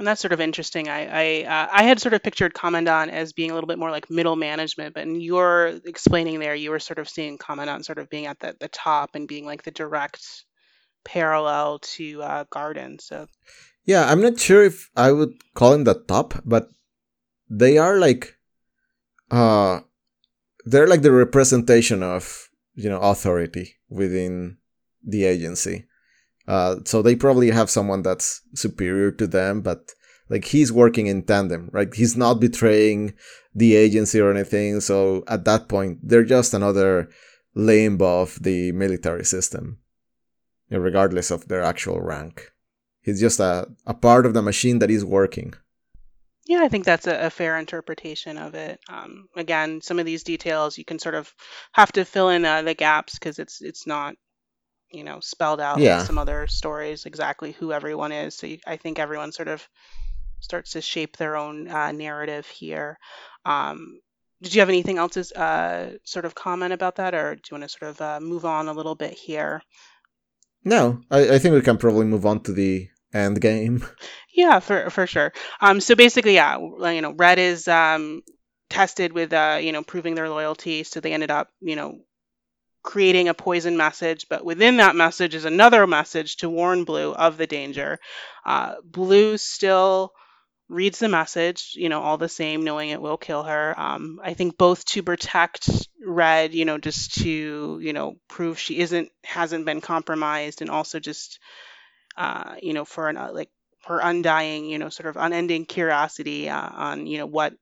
And that's sort of interesting. I I, uh, I had sort of pictured Commandant as being a little bit more like middle management, but in your explaining there, you were sort of seeing Commandant sort of being at the, the top and being like the direct parallel to uh, Garden. So yeah, I'm not sure if I would call him the top, but they are like uh they're like the representation of you know authority within the agency. Uh, so they probably have someone that's superior to them, but like he's working in tandem, right? He's not betraying the agency or anything. So at that point, they're just another limb of the military system, regardless of their actual rank. He's just a, a part of the machine that is working. Yeah, I think that's a, a fair interpretation of it. Um, again, some of these details you can sort of have to fill in uh, the gaps because it's it's not you know spelled out yeah. some other stories exactly who everyone is. So you, I think everyone sort of starts to shape their own uh, narrative here. Um, did you have anything else to uh, sort of comment about that, or do you want to sort of uh, move on a little bit here? No, I, I think we can probably move on to the end game. Yeah, for for sure. Um, so basically, yeah, you know, Red is um tested with uh, you know, proving their loyalty. So they ended up, you know, creating a poison message, but within that message is another message to warn Blue of the danger. Uh, Blue still reads the message, you know, all the same, knowing it will kill her. Um, I think both to protect Red, you know, just to, you know, prove she isn't, hasn't been compromised, and also just, uh, you know, for an, uh, like, her undying, you know, sort of unending curiosity uh, on, you know, what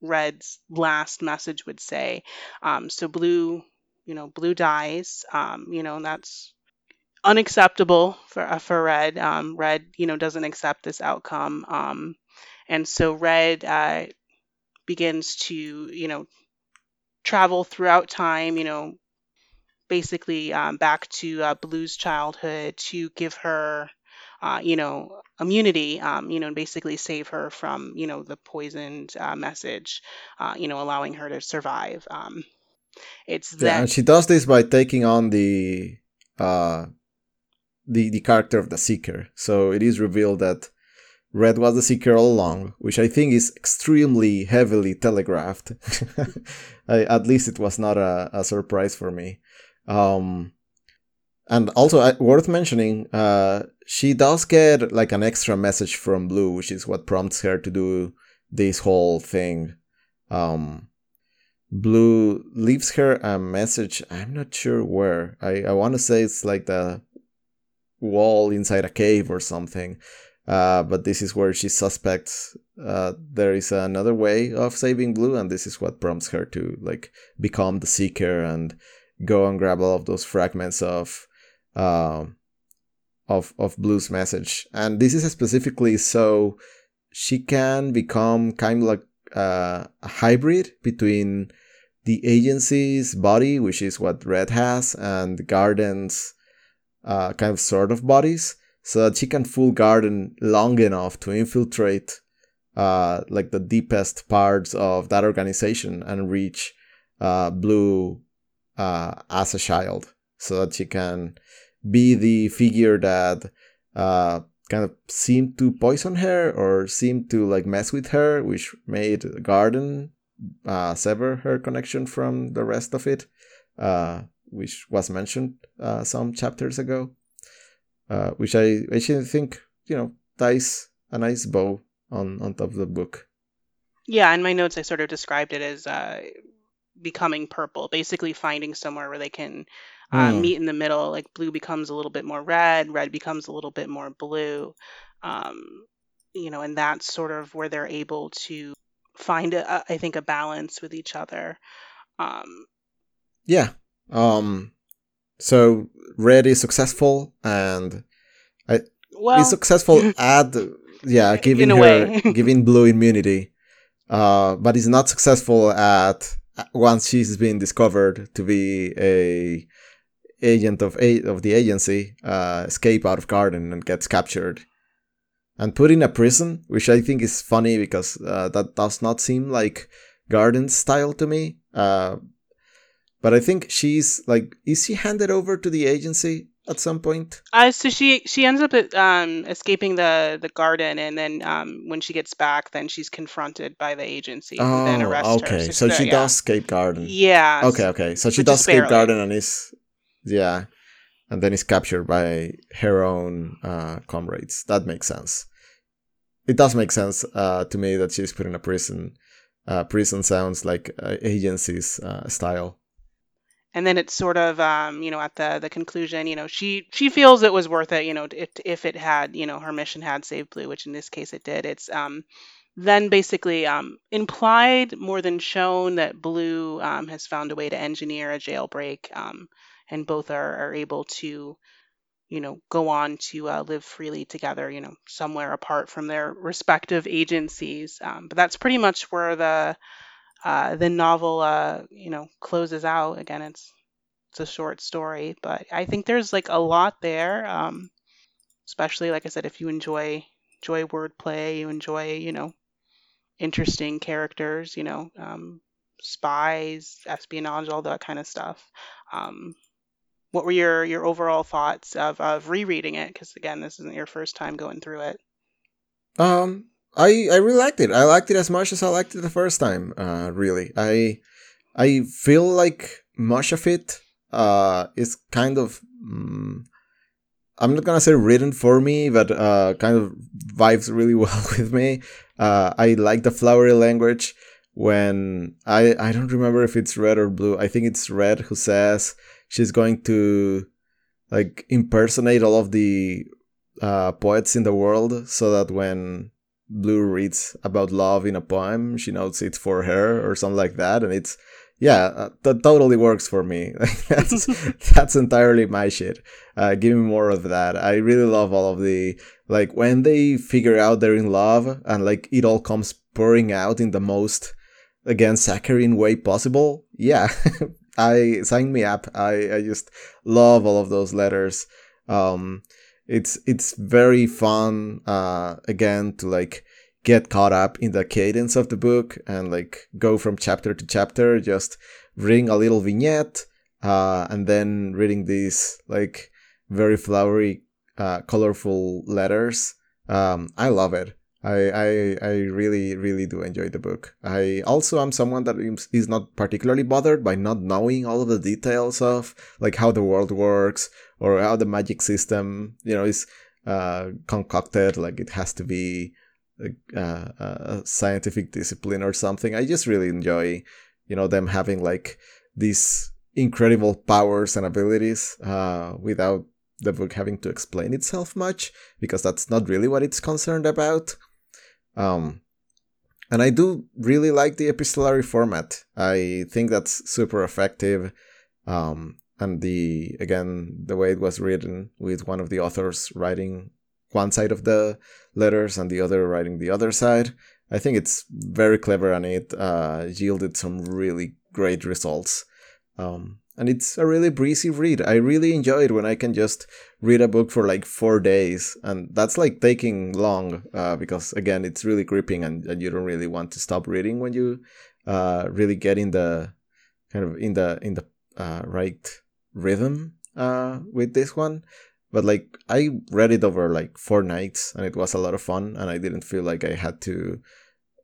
Red's last message would say. Um, so Blue, you know, Blue dies, um, you know, and that's unacceptable for uh, for Red. Um, Red, you know, doesn't accept this outcome. Um, and so Red uh, begins to, you know, travel throughout time, you know, basically um, back to uh, Blue's childhood to give her, uh, you know, immunity, um, you know, and basically save her from, you know, the poisoned uh, message, uh, you know, allowing her to survive. It's that. Yeah, and she does this by taking on the uh, the the character of the Seeker. So it is revealed that Red was the Seeker all along, which I think is extremely heavily telegraphed. I, at least it was not a, a surprise for me. Um, and also uh, worth mentioning, uh, she does get like an extra message from Blue, which is what prompts her to do this whole thing. Um, Blue leaves her a message. I'm not sure where. I, I want to say it's like the wall inside a cave or something. Uh, but this is where she suspects uh, there is another way of saving Blue, and this is what prompts her to like become the Seeker and go and grab all of those fragments of uh, of of Blue's message. And this is specifically so she can become kind of like uh, a hybrid between the agency's body, which is what Red has, and Garden's uh, kind of sort of bodies so that she can fool Garden long enough to infiltrate uh, like the deepest parts of that organization and reach uh, Blue uh, as a child, so that she can be the figure that uh, kind of seemed to poison her or seemed to like mess with her, which made Garden uh, sever her connection from the rest of it, uh, which was mentioned some chapters ago uh, which I actually think you know ties a nice bow on on top of the book. Yeah, in my notes I sort of described it as uh, becoming purple, basically finding somewhere where they can uh, mm. meet in the middle. Like blue becomes a little bit more red, red becomes a little bit more blue. Um, you know, and that's sort of where they're able to find a, I think a balance with each other. Um, yeah. Um, so Red is successful, and I well, is successful at yeah giving her giving Blue immunity, uh, but is not successful at once she's been discovered to be a agent of a- of the agency uh, escape out of Garden and gets captured and put in a prison, which I think is funny because uh, that does not seem like garden style to me. Uh, but I think she's like, is she handed over to the agency at some point? Uh, so she she ends up um, escaping the the garden, and then um, when she gets back, then she's confronted by the agency, who then Oh, arrest her. okay. So, So so, she yeah. does escape Garden. Yeah. Okay, okay. So she does escape barely. Garden and is, yeah, and then is captured by her own uh, comrades. That makes sense. It does make sense uh, to me that she's put in a prison. Uh, prison sounds like uh, agency's uh, style. and then it's sort of um, you know at the the conclusion you know she she feels it was worth it you know if if it had you know her mission had saved blue which in this case it did it's um then basically um, implied more than shown that blue um, has found a way to engineer a jailbreak um, and both are, are able to you know go on to uh, live freely together you know somewhere apart from their respective agencies. Um, but that's pretty much where the uh, the novel uh, you know closes out. Again it's it's a short story but i think there's like a lot there um, especially like i said if you enjoy enjoy wordplay you enjoy you know interesting characters you know um, spies espionage all that kind of stuff. Um, what were your your overall thoughts of, of rereading it because again this isn't your first time going through it Um, I I really liked it. I liked it as much as I liked it the first time. Uh, really, I I feel like much of it uh is kind of. Mm, I'm not gonna say written for me, but uh, kind of vibes really well with me. Uh, I like the flowery language when I I don't remember if it's red or blue. I think it's red who says she's going to like impersonate all of the uh, poets in the world so that when Blue reads about love in a poem, she knows it's for her or something like that, and it's yeah, uh, that totally works for me. that's that's entirely my shit. Uh, give me more of that. I really love all of the like when they figure out they're in love and like it all comes pouring out in the most again saccharine way possible. Yeah, I sign me up. I I just love all of those letters. Um, it's it's very fun. Uh, again to like get caught up in the cadence of the book and like go from chapter to chapter, just reading a little vignette, uh, and then reading these like very flowery, uh, colorful letters. Um, I love it. I, I I really really do enjoy the book. I also am someone that is- not particularly bothered by not knowing all of the details of like how the world works or how the magic system you know is uh, concocted. Like it has to be uh, a scientific discipline or something. I just really enjoy you know them having like these incredible powers and abilities uh, without the book having to explain itself much because that's not really what it's concerned about. Um, and I do really like the epistolary format. I think that's super effective. Um, and the again the way it was written with one of the authors writing one side of the letters and the other writing the other side. I think it's very clever and it uh, yielded some really great results. Um, and it's a really breezy read. I really enjoy it when I can just read a book for like four days, and that's like taking long uh, because again, it's really gripping, and, and you don't really want to stop reading when you uh, really get in the kind of in the in the uh, right rhythm uh, with this one. But like I read it over like four nights, and it was a lot of fun, and I didn't feel like I had to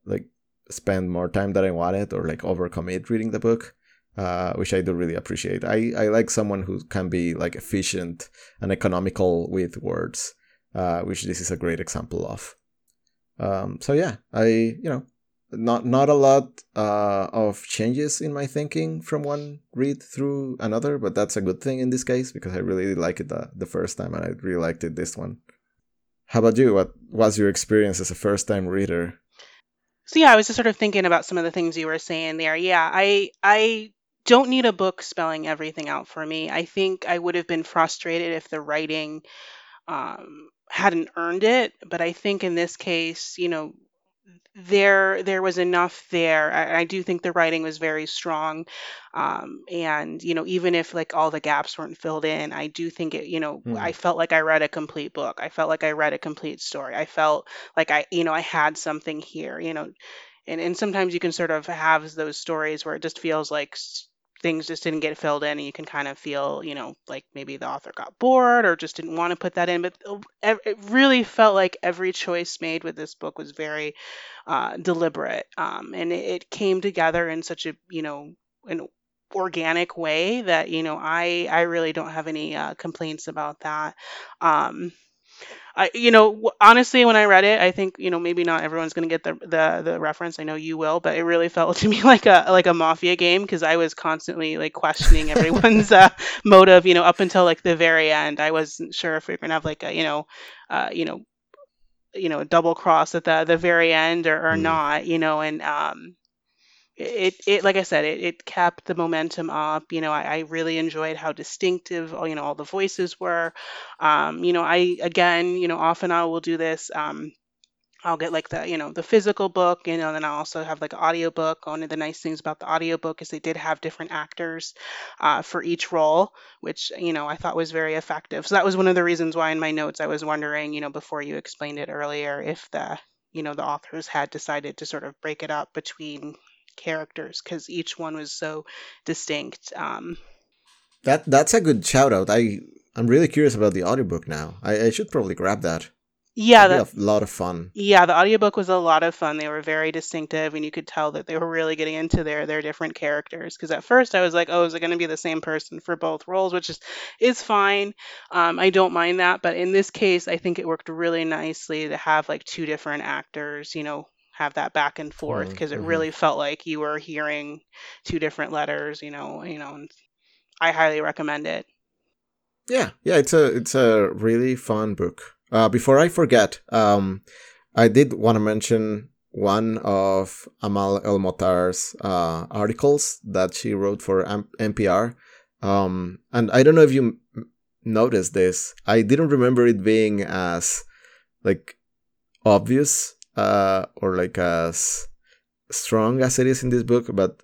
like spend more time than I wanted or like overcommit reading the book uh, which I do really appreciate. I, I like someone who can be like efficient and economical with words, uh, which this is a great example of. Um, so yeah, I you know not not a lot uh, of changes in my thinking from one read through another, but that's a good thing in this case because I really liked it the, the first time and I really liked it this one. How about you? What was your experience as a first time reader? So yeah, I was just sort of thinking about some of the things you were saying there. Yeah, I I don't need a book spelling everything out for me. I think I would have been frustrated if the writing um, hadn't earned it. But I think in this case, you know, there there was enough there. I, I do think the writing was very strong, um, and you know even if like all the gaps weren't filled in, I do think it. You know, I Mm. felt like I read a complete book. I felt like I read a complete story. I felt like I you know I had something here. You know, and and sometimes you can sort of have those stories where it just feels like things just didn't get filled in and you can kind of feel you know like maybe the author got bored or just didn't want to put that in but uh, it really felt like every choice made with this book was very uh, deliberate um, and it, came together in such a you know an organic way that you know i i really don't have any uh, complaints about that um, I, you know, honestly, when I read it, I think, you know, maybe not everyone's going to get the, the the reference. I know you will, but it really felt to me like a like a mafia game because I was constantly like questioning everyone's uh, motive, you know, up until like the very end. I wasn't sure if we are going to have like a, you know, uh, you know, you know, a double cross at the the very end or, or Mm. not, you know, and um it it like I said, it, it kept the momentum up. You know, I, I really enjoyed how distinctive all you know all the voices were. Um, you know, I again, you know, often I will do this. Um, I'll get like the you know the physical book, you know, then I'll also have like an audiobook. One of the nice things about the audiobook is they did have different actors uh, for each role, which you know I thought was very effective. So that was one of the reasons why in my notes I was wondering, you know, before you explained it earlier, if the you know the authors had decided to sort of break it up between characters because each one was so distinct. Um, That that's a good shout out. I I'm really curious about the audiobook now. I, I should probably grab that. yeah, that a lot of fun. Yeah, the audiobook was a lot of fun. They were very distinctive, and you could tell that they were really getting into their their different characters. Because at first I was like, "Oh, is it going to be the same person for both roles?" Which is is fine. Um, I don't mind that, but in this case, I think it worked really nicely to have like two different actors. You know, have that back and forth because it Mm-hmm. really felt like you were hearing two different letters. You know, you know, and I highly recommend it. Yeah, yeah, it's a it's a really fun book. Uh, before I forget, um, I did want to mention one of Amal El Mohtar's uh, articles that she wrote for M- NPR. Um, and I don't know if you m- noticed this. I didn't remember it being as like obvious uh, or like as strong as it is in this book, but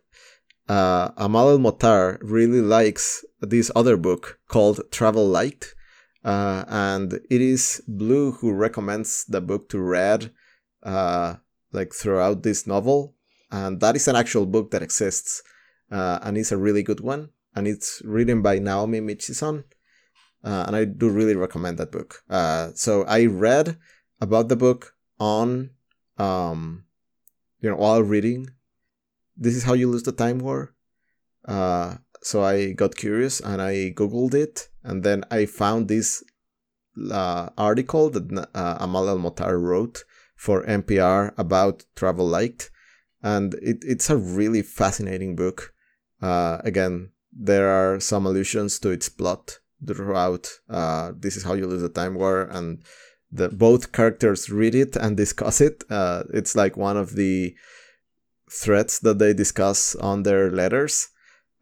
uh, Amal El Mohtar really likes this other book called Travel Light. Uh, and it is Blue who recommends the book to read uh, like throughout this novel. And that is an actual book that exists. Uh, and it's a really good one. And it's written by Naomi Mitchison. Uh, and I do really recommend that book. Uh, so I read about the book on, um, you know, while reading this is how you lose the time war. Uh, so I got curious and I googled it, and then I found this uh, article that uh, Amal El Mohtar wrote for NPR about Travel Light, and it, it's a really fascinating book. Uh, again, there are some allusions to its plot throughout. Uh, this is how you lose the time war, and both characters read it and discuss it. Uh, it's like one of the threats that they discuss on their letters.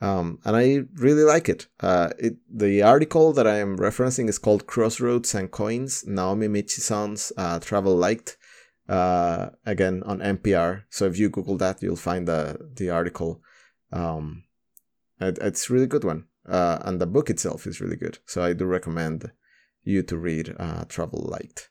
Um, and I really like it. Uh, it. The article that I am referencing is called Crossroads and Coins, Naomi Mitchison's uh, Travel Light, uh, again on NPR. So if you Google that, you'll find the, the article. Um, it, it's a really good one. Uh, and the book itself is really good. So I do recommend you to read uh, Travel Light.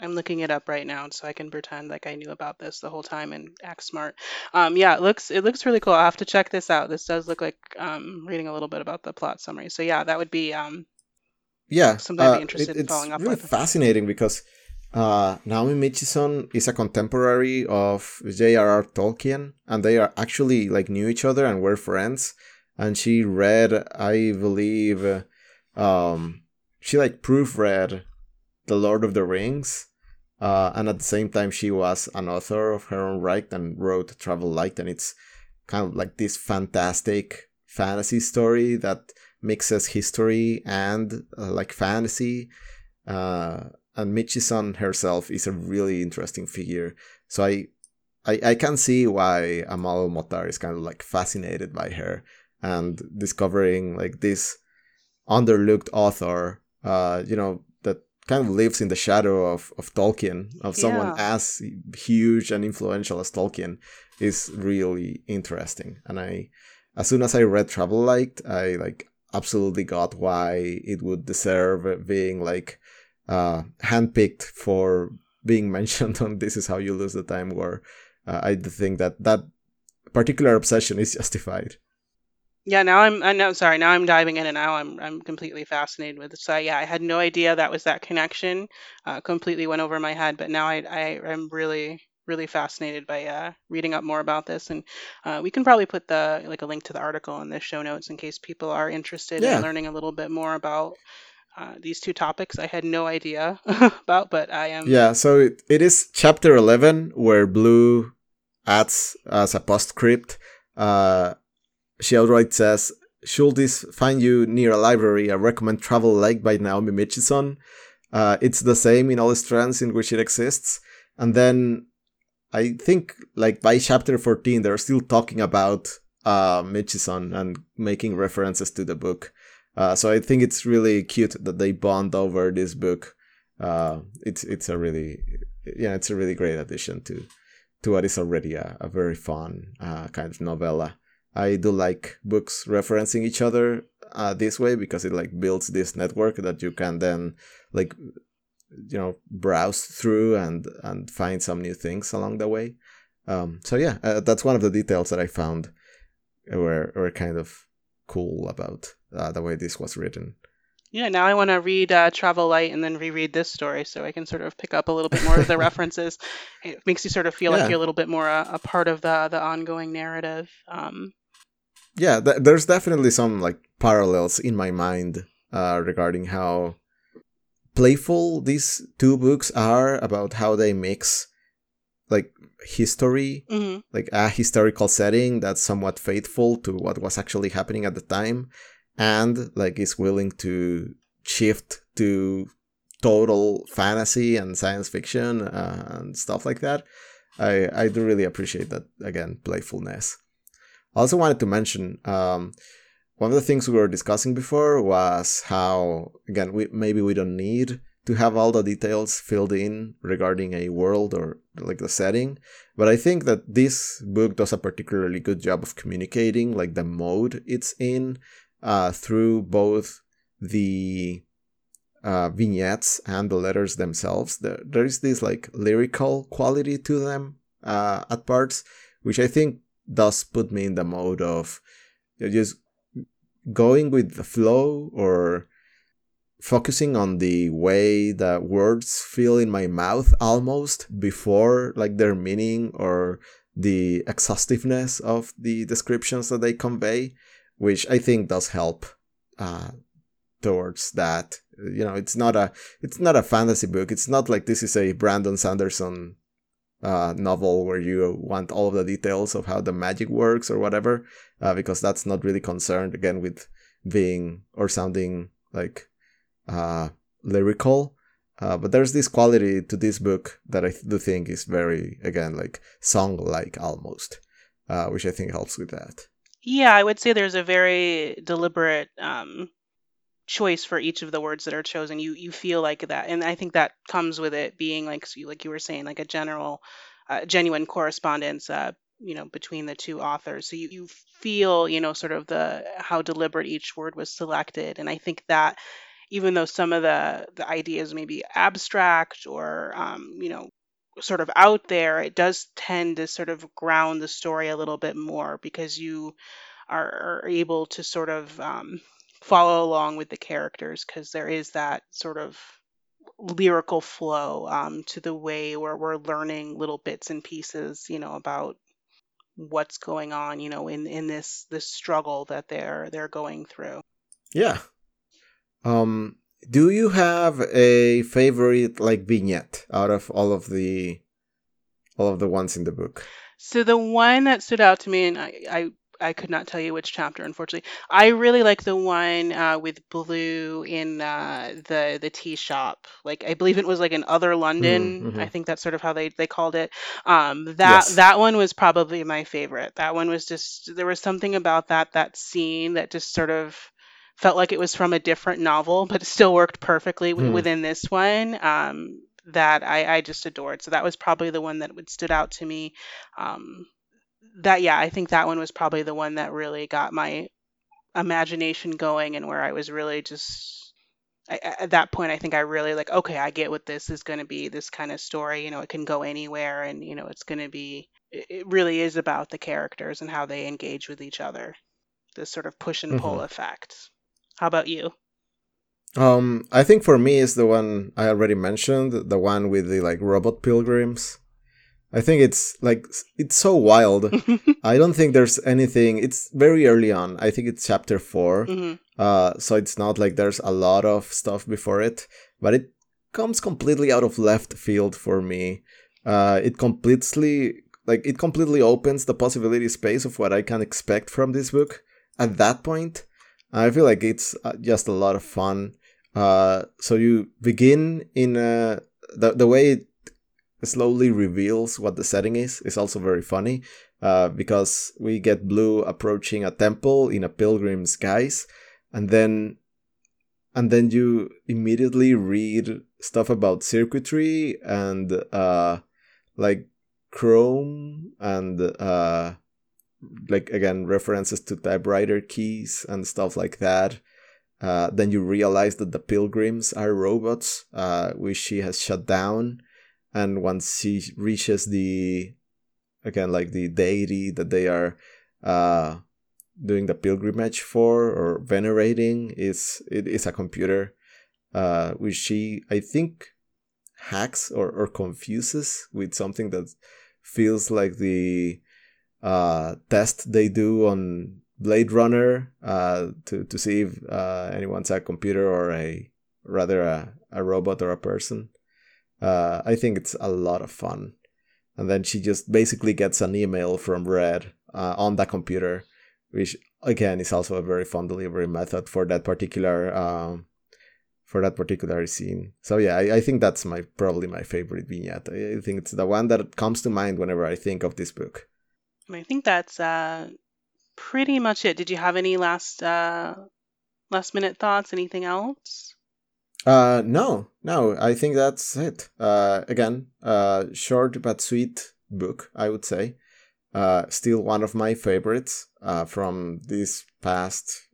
I'm looking it up right now so I can pretend like I knew about this the whole time and act smart. Um, yeah, it looks it looks really cool. I'll have to check this out. This does look like um, reading a little bit about the plot summary. So yeah, that would be um, Yeah, something I'd be uh, interested it, in it's following up really with. fascinating because uh, Naomi Mitchison is a contemporary of J.R.R. Tolkien, and they are actually like knew each other and were friends. And she read, I believe, uh, um, she like proofread The Lord of the Rings, uh, and at the same time she was an author of her own right and wrote Travel Light, and it's kind of like this fantastic fantasy story that mixes history and uh, like fantasy. Uh, and Mitchison herself is a really interesting figure. So I, I, I can see why Amal Mohtar is kind of like fascinated by her and discovering like this underlooked author, uh, you know, that kind of lives in the shadow of, of Tolkien, of someone Yeah. as huge and influential as Tolkien, is really interesting. And I, as soon as I read Travel Light, I like absolutely got why it would deserve being like uh, handpicked for being mentioned on This Is How You Lose the Time. Where uh, I think that that particular obsession is justified. Yeah, now I'm I know sorry, now I'm diving in and now I'm I'm completely fascinated with it. So yeah, I had no idea that was that connection. Uh, completely went over my head, but now I I am really really fascinated by uh, reading up more about this and uh, we can probably put the like a link to the article in the show notes in case people are interested in learning a little bit more about uh, these two topics I had no idea about, but I am yeah. So it, it is chapter eleven where Blue adds as a postscript. Uh, she outright says, "Should this find you near a library, I recommend Travel Light by Naomi Mitchison. Uh, it's the same in all strands in which it exists." And then I think, like by chapter fourteen, they're still talking about uh, Mitchison and making references to the book. Uh, so I think it's really cute that they bond over this book. Uh, it's it's a really yeah, it's a really great addition to to what is already a, a very fun uh, kind of novella. I do like books referencing each other uh, this way because it like builds this network that you can then like you know browse through and and find some new things along the way. Um, so yeah, uh, that's one of the details that I found were were kind of cool about uh, the way this was written. Yeah, now I want to read uh, Travel Light and then reread this story so I can sort of pick up a little bit more of the references. It makes you sort of feel like you're a little bit more a, a part of the the ongoing narrative. Um, yeah. Th- there's definitely some like parallels in my mind uh, regarding how playful these two books are about how they mix like history mhm. like a historical setting that's somewhat faithful to what was actually happening at the time and like is willing to shift to total fantasy and science fiction uh, and stuff like that i i do really appreciate that again playfulness i also wanted to mention um one of the things we were discussing before was how again we maybe we don't need to have all the details filled in regarding a world or like the setting but i think that this book does a particularly good job of communicating like the mode it's in uh, through both the uh, vignettes and the letters themselves. There, there is this like lyrical quality to them uh, at parts which i think does put me in the mode of just going with the flow or focusing on the way the words feel in my mouth almost before like their meaning or the exhaustiveness of the descriptions that they convey which i think does help uh, towards that. You know it's not a it's not a fantasy book. It's not like this is a brandon sanderson uh, novel where you want all of the details of how the magic works or whatever uh, because that's not really concerned again with being or sounding like uh, lyrical. Uh, but there's this quality to this book that I do think is very, again, like song like almost, uh, which I think helps with that. Yeah, I would say there's a very deliberate um, choice for each of the words that are chosen. You you feel like that, and I think that comes with it being like like you were saying, like a general, uh, genuine correspondence, uh, you know, between the two authors. So you you feel you know sort of the how deliberate each word was selected, and I think that even though some of the the ideas may be abstract or um, you know sort of out there, it does tend to sort of ground the story a little bit more because you are, are able to sort of um, follow along with the characters because there is that sort of lyrical flow um, to the way where we're learning little bits and pieces, you know, about what's going on, you know, in in this this struggle that they're they're going through. Yeah. Um, do you have a favorite like vignette out of all of the all of the ones in the book? So the one that stood out to me, and I, I, I could not tell you which chapter, unfortunately. I really like the one uh, with Blue in uh, the the tea shop. Like I believe it was like in Other London. Mm-hmm. I think that's sort of how they, they called it. Um, that Yes. that one was probably my favorite. That one was just there was something about that that scene that just sort of felt like it was from a different novel, but it still worked perfectly Hmm. within this one. Um, that I, I just adored. So that was probably the one that would stood out to me. Um, that yeah, I think that one was probably the one that really got my imagination going and where I was really just I, at that point I think I really like okay, I get what this is going to be. This kind of story, you know, it can go anywhere and you know, it's going to be it really is about the characters and how they engage with each other. This sort of push and pull Mhm. effect. How about you? Um, I think for me is the one I already mentioned, the one with the like robot pilgrims. I think it's like it's so wild. I don't think there's anything. It's very early on. I think it's chapter 4 hmm Uh, so it's not like there's a lot of stuff before it, but it comes completely out of left field for me. Uh, it completely like it completely opens the possibility space of what I can expect from this book. At that point, I feel like it's uh, just a lot of fun. Uh, so you begin in uh, the the way it slowly reveals what the setting is is also very funny. Uh, because we get Blue approaching a temple in a pilgrim's guise, and then and then you immediately read stuff about circuitry and uh like chrome and uh like again references to typewriter keys and stuff like that uh, then you realize that the pilgrims are robots uh, which she has shut down and once she reaches the again like the deity that they are uh, doing the pilgrimage for or venerating is it is a computer uh which she i think hacks or, or confuses with something that feels like the uh test they do on blade runner uh to to see if uh anyone's a computer or a rather a, a robot or a person uh i think it's a lot of fun and then she just basically gets an email from red uh, on the computer which again is also a very fun delivery method for that particular um, for that particular scene. So yeah, I, I think that's my probably my favorite vignette. I, think it's the one that comes to mind whenever I think of this book. I think that's uh, pretty much it. Did you have any last uh, last minute thoughts? Anything else? Uh, no, no, I think that's it. Uh, again, uh, short but sweet book, I would say. Uh, still one of my favorites uh, from this past.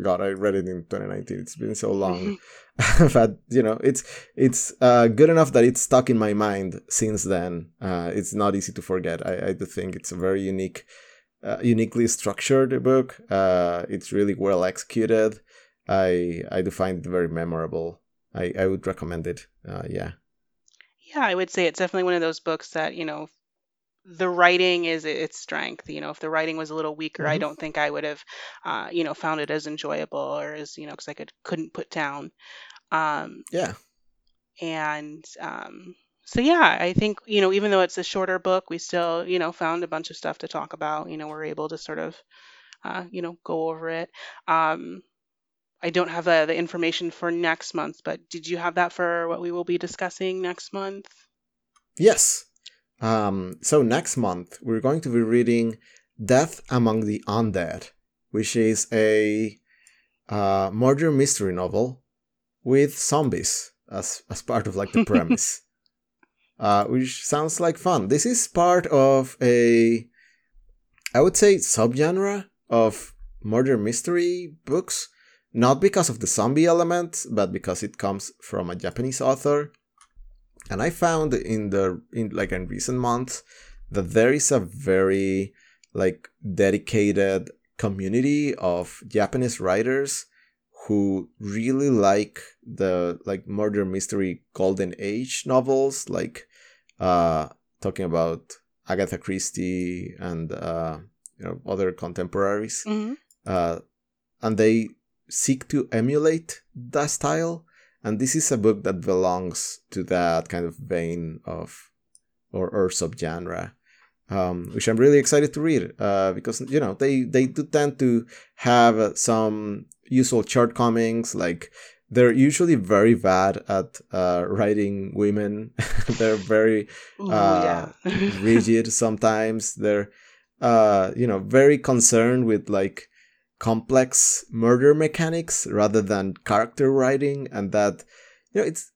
God, I read it in 2019. It's been so long, but you know, it's it's uh, good enough that it's stuck in my mind since then. Uh, it's not easy to forget. I, I do think it's a very unique, uh, uniquely structured book. Uh, it's really well executed. I I do find it very memorable. I, I would recommend it. Uh, yeah. Yeah, I would say it's definitely one of those books that, you know, the writing is its strength. You know, if the writing was a little weaker, I Mhm. don't think I would have, uh, you know, found it as enjoyable or as, you know, because I could couldn't put down. Um, Yeah. and um, so yeah, I think, you know, even though it's a shorter book, we still, you know, found a bunch of stuff to talk about. You know, we're able to sort of, uh, you know, go over it. Um, I don't have uh, the information for next month, but did you have that for what we will be discussing next month? Yes. Um, so next month we're going to be reading Death Among the Undead, which is a uh, murder mystery novel with zombies as as part of like the premise. uh, which sounds like fun. This is part of a, I would say, subgenre of murder mystery books. Not because of the zombie element, but because it comes from a Japanese author. And I found in the in like in recent months that there is a very like dedicated community of Japanese writers who really like the like murder mystery golden age novels like uh talking about Agatha Christie and uh you know other contemporaries hmm uh and they seek to emulate that style. And this is a book that belongs to that kind of vein of or, or subgenre um, which i'm really excited to read uh, because you know they they do tend to have some usual shortcomings like they're usually very bad at uh, writing women. They're very Ooh, uh, yeah. rigid sometimes. They're uh you know very concerned with like complex murder mechanics rather than character writing, and that you know it's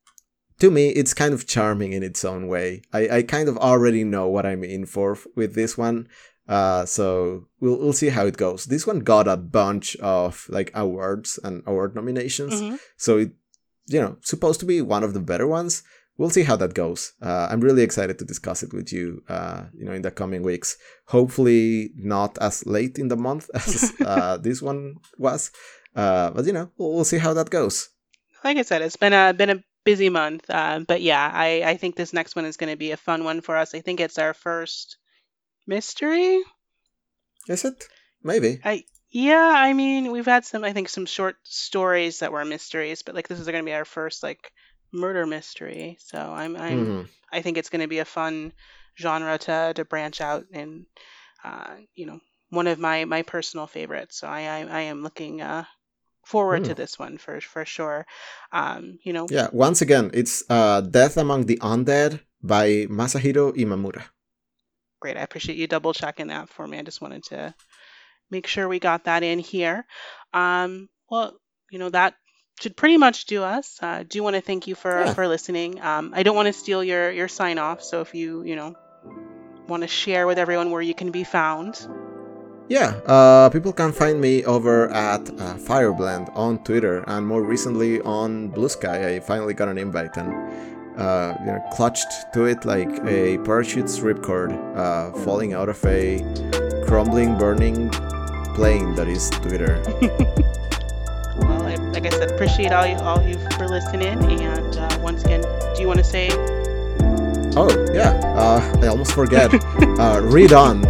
to me it's kind of charming in its own way. I, I kind of already know what I'm in for with this one. Uh, so we'll we'll see how it goes. This one got a bunch of like awards and award nominations, Mhm. so it you know supposed to be one of the better ones. We'll see how that goes. Uh, I'm really excited to discuss it with you. Uh, you know, in the coming weeks. Hopefully, not as late in the month as uh, this one was. Uh, but you know, we'll, we'll see how that goes. Like I said, it's been a been a busy month, uh, but yeah, I I think this next one is going to be a fun one for us. I think it's our first mystery. Is it? Maybe. I yeah, I mean we've had some I think some short stories that were mysteries, but like this is going to be our first like murder mystery. So I'm I'm Mhm. I think it's going to be a fun genre to to branch out and uh, you know one of my my personal favorites. So I I, I am looking uh, forward to Hmm. this one for for sure. Um, you know, Yeah. Once again, it's uh, "Death Among the Undead" by Masahiro Imamura. great. I appreciate you double checking that for me. I just wanted to make sure we got that in here. Um, well, you know that should pretty much do us. Uh, do want to thank you for Yeah. for listening. Um, I don't want to steal your your sign off, so if you you know want to share with everyone where you can be found. Yeah, uh, people can find me over at uh, Fireblend on Twitter and more recently on Blue Sky. I finally got an invite and uh, you know clutched to it like a parachute's ripcord uh, falling out of a crumbling, burning plane that is Twitter. Well, I, like I said, appreciate all you all you for listening. And uh, once again, do you want to say Oh yeah, uh, I almost forget. uh, read on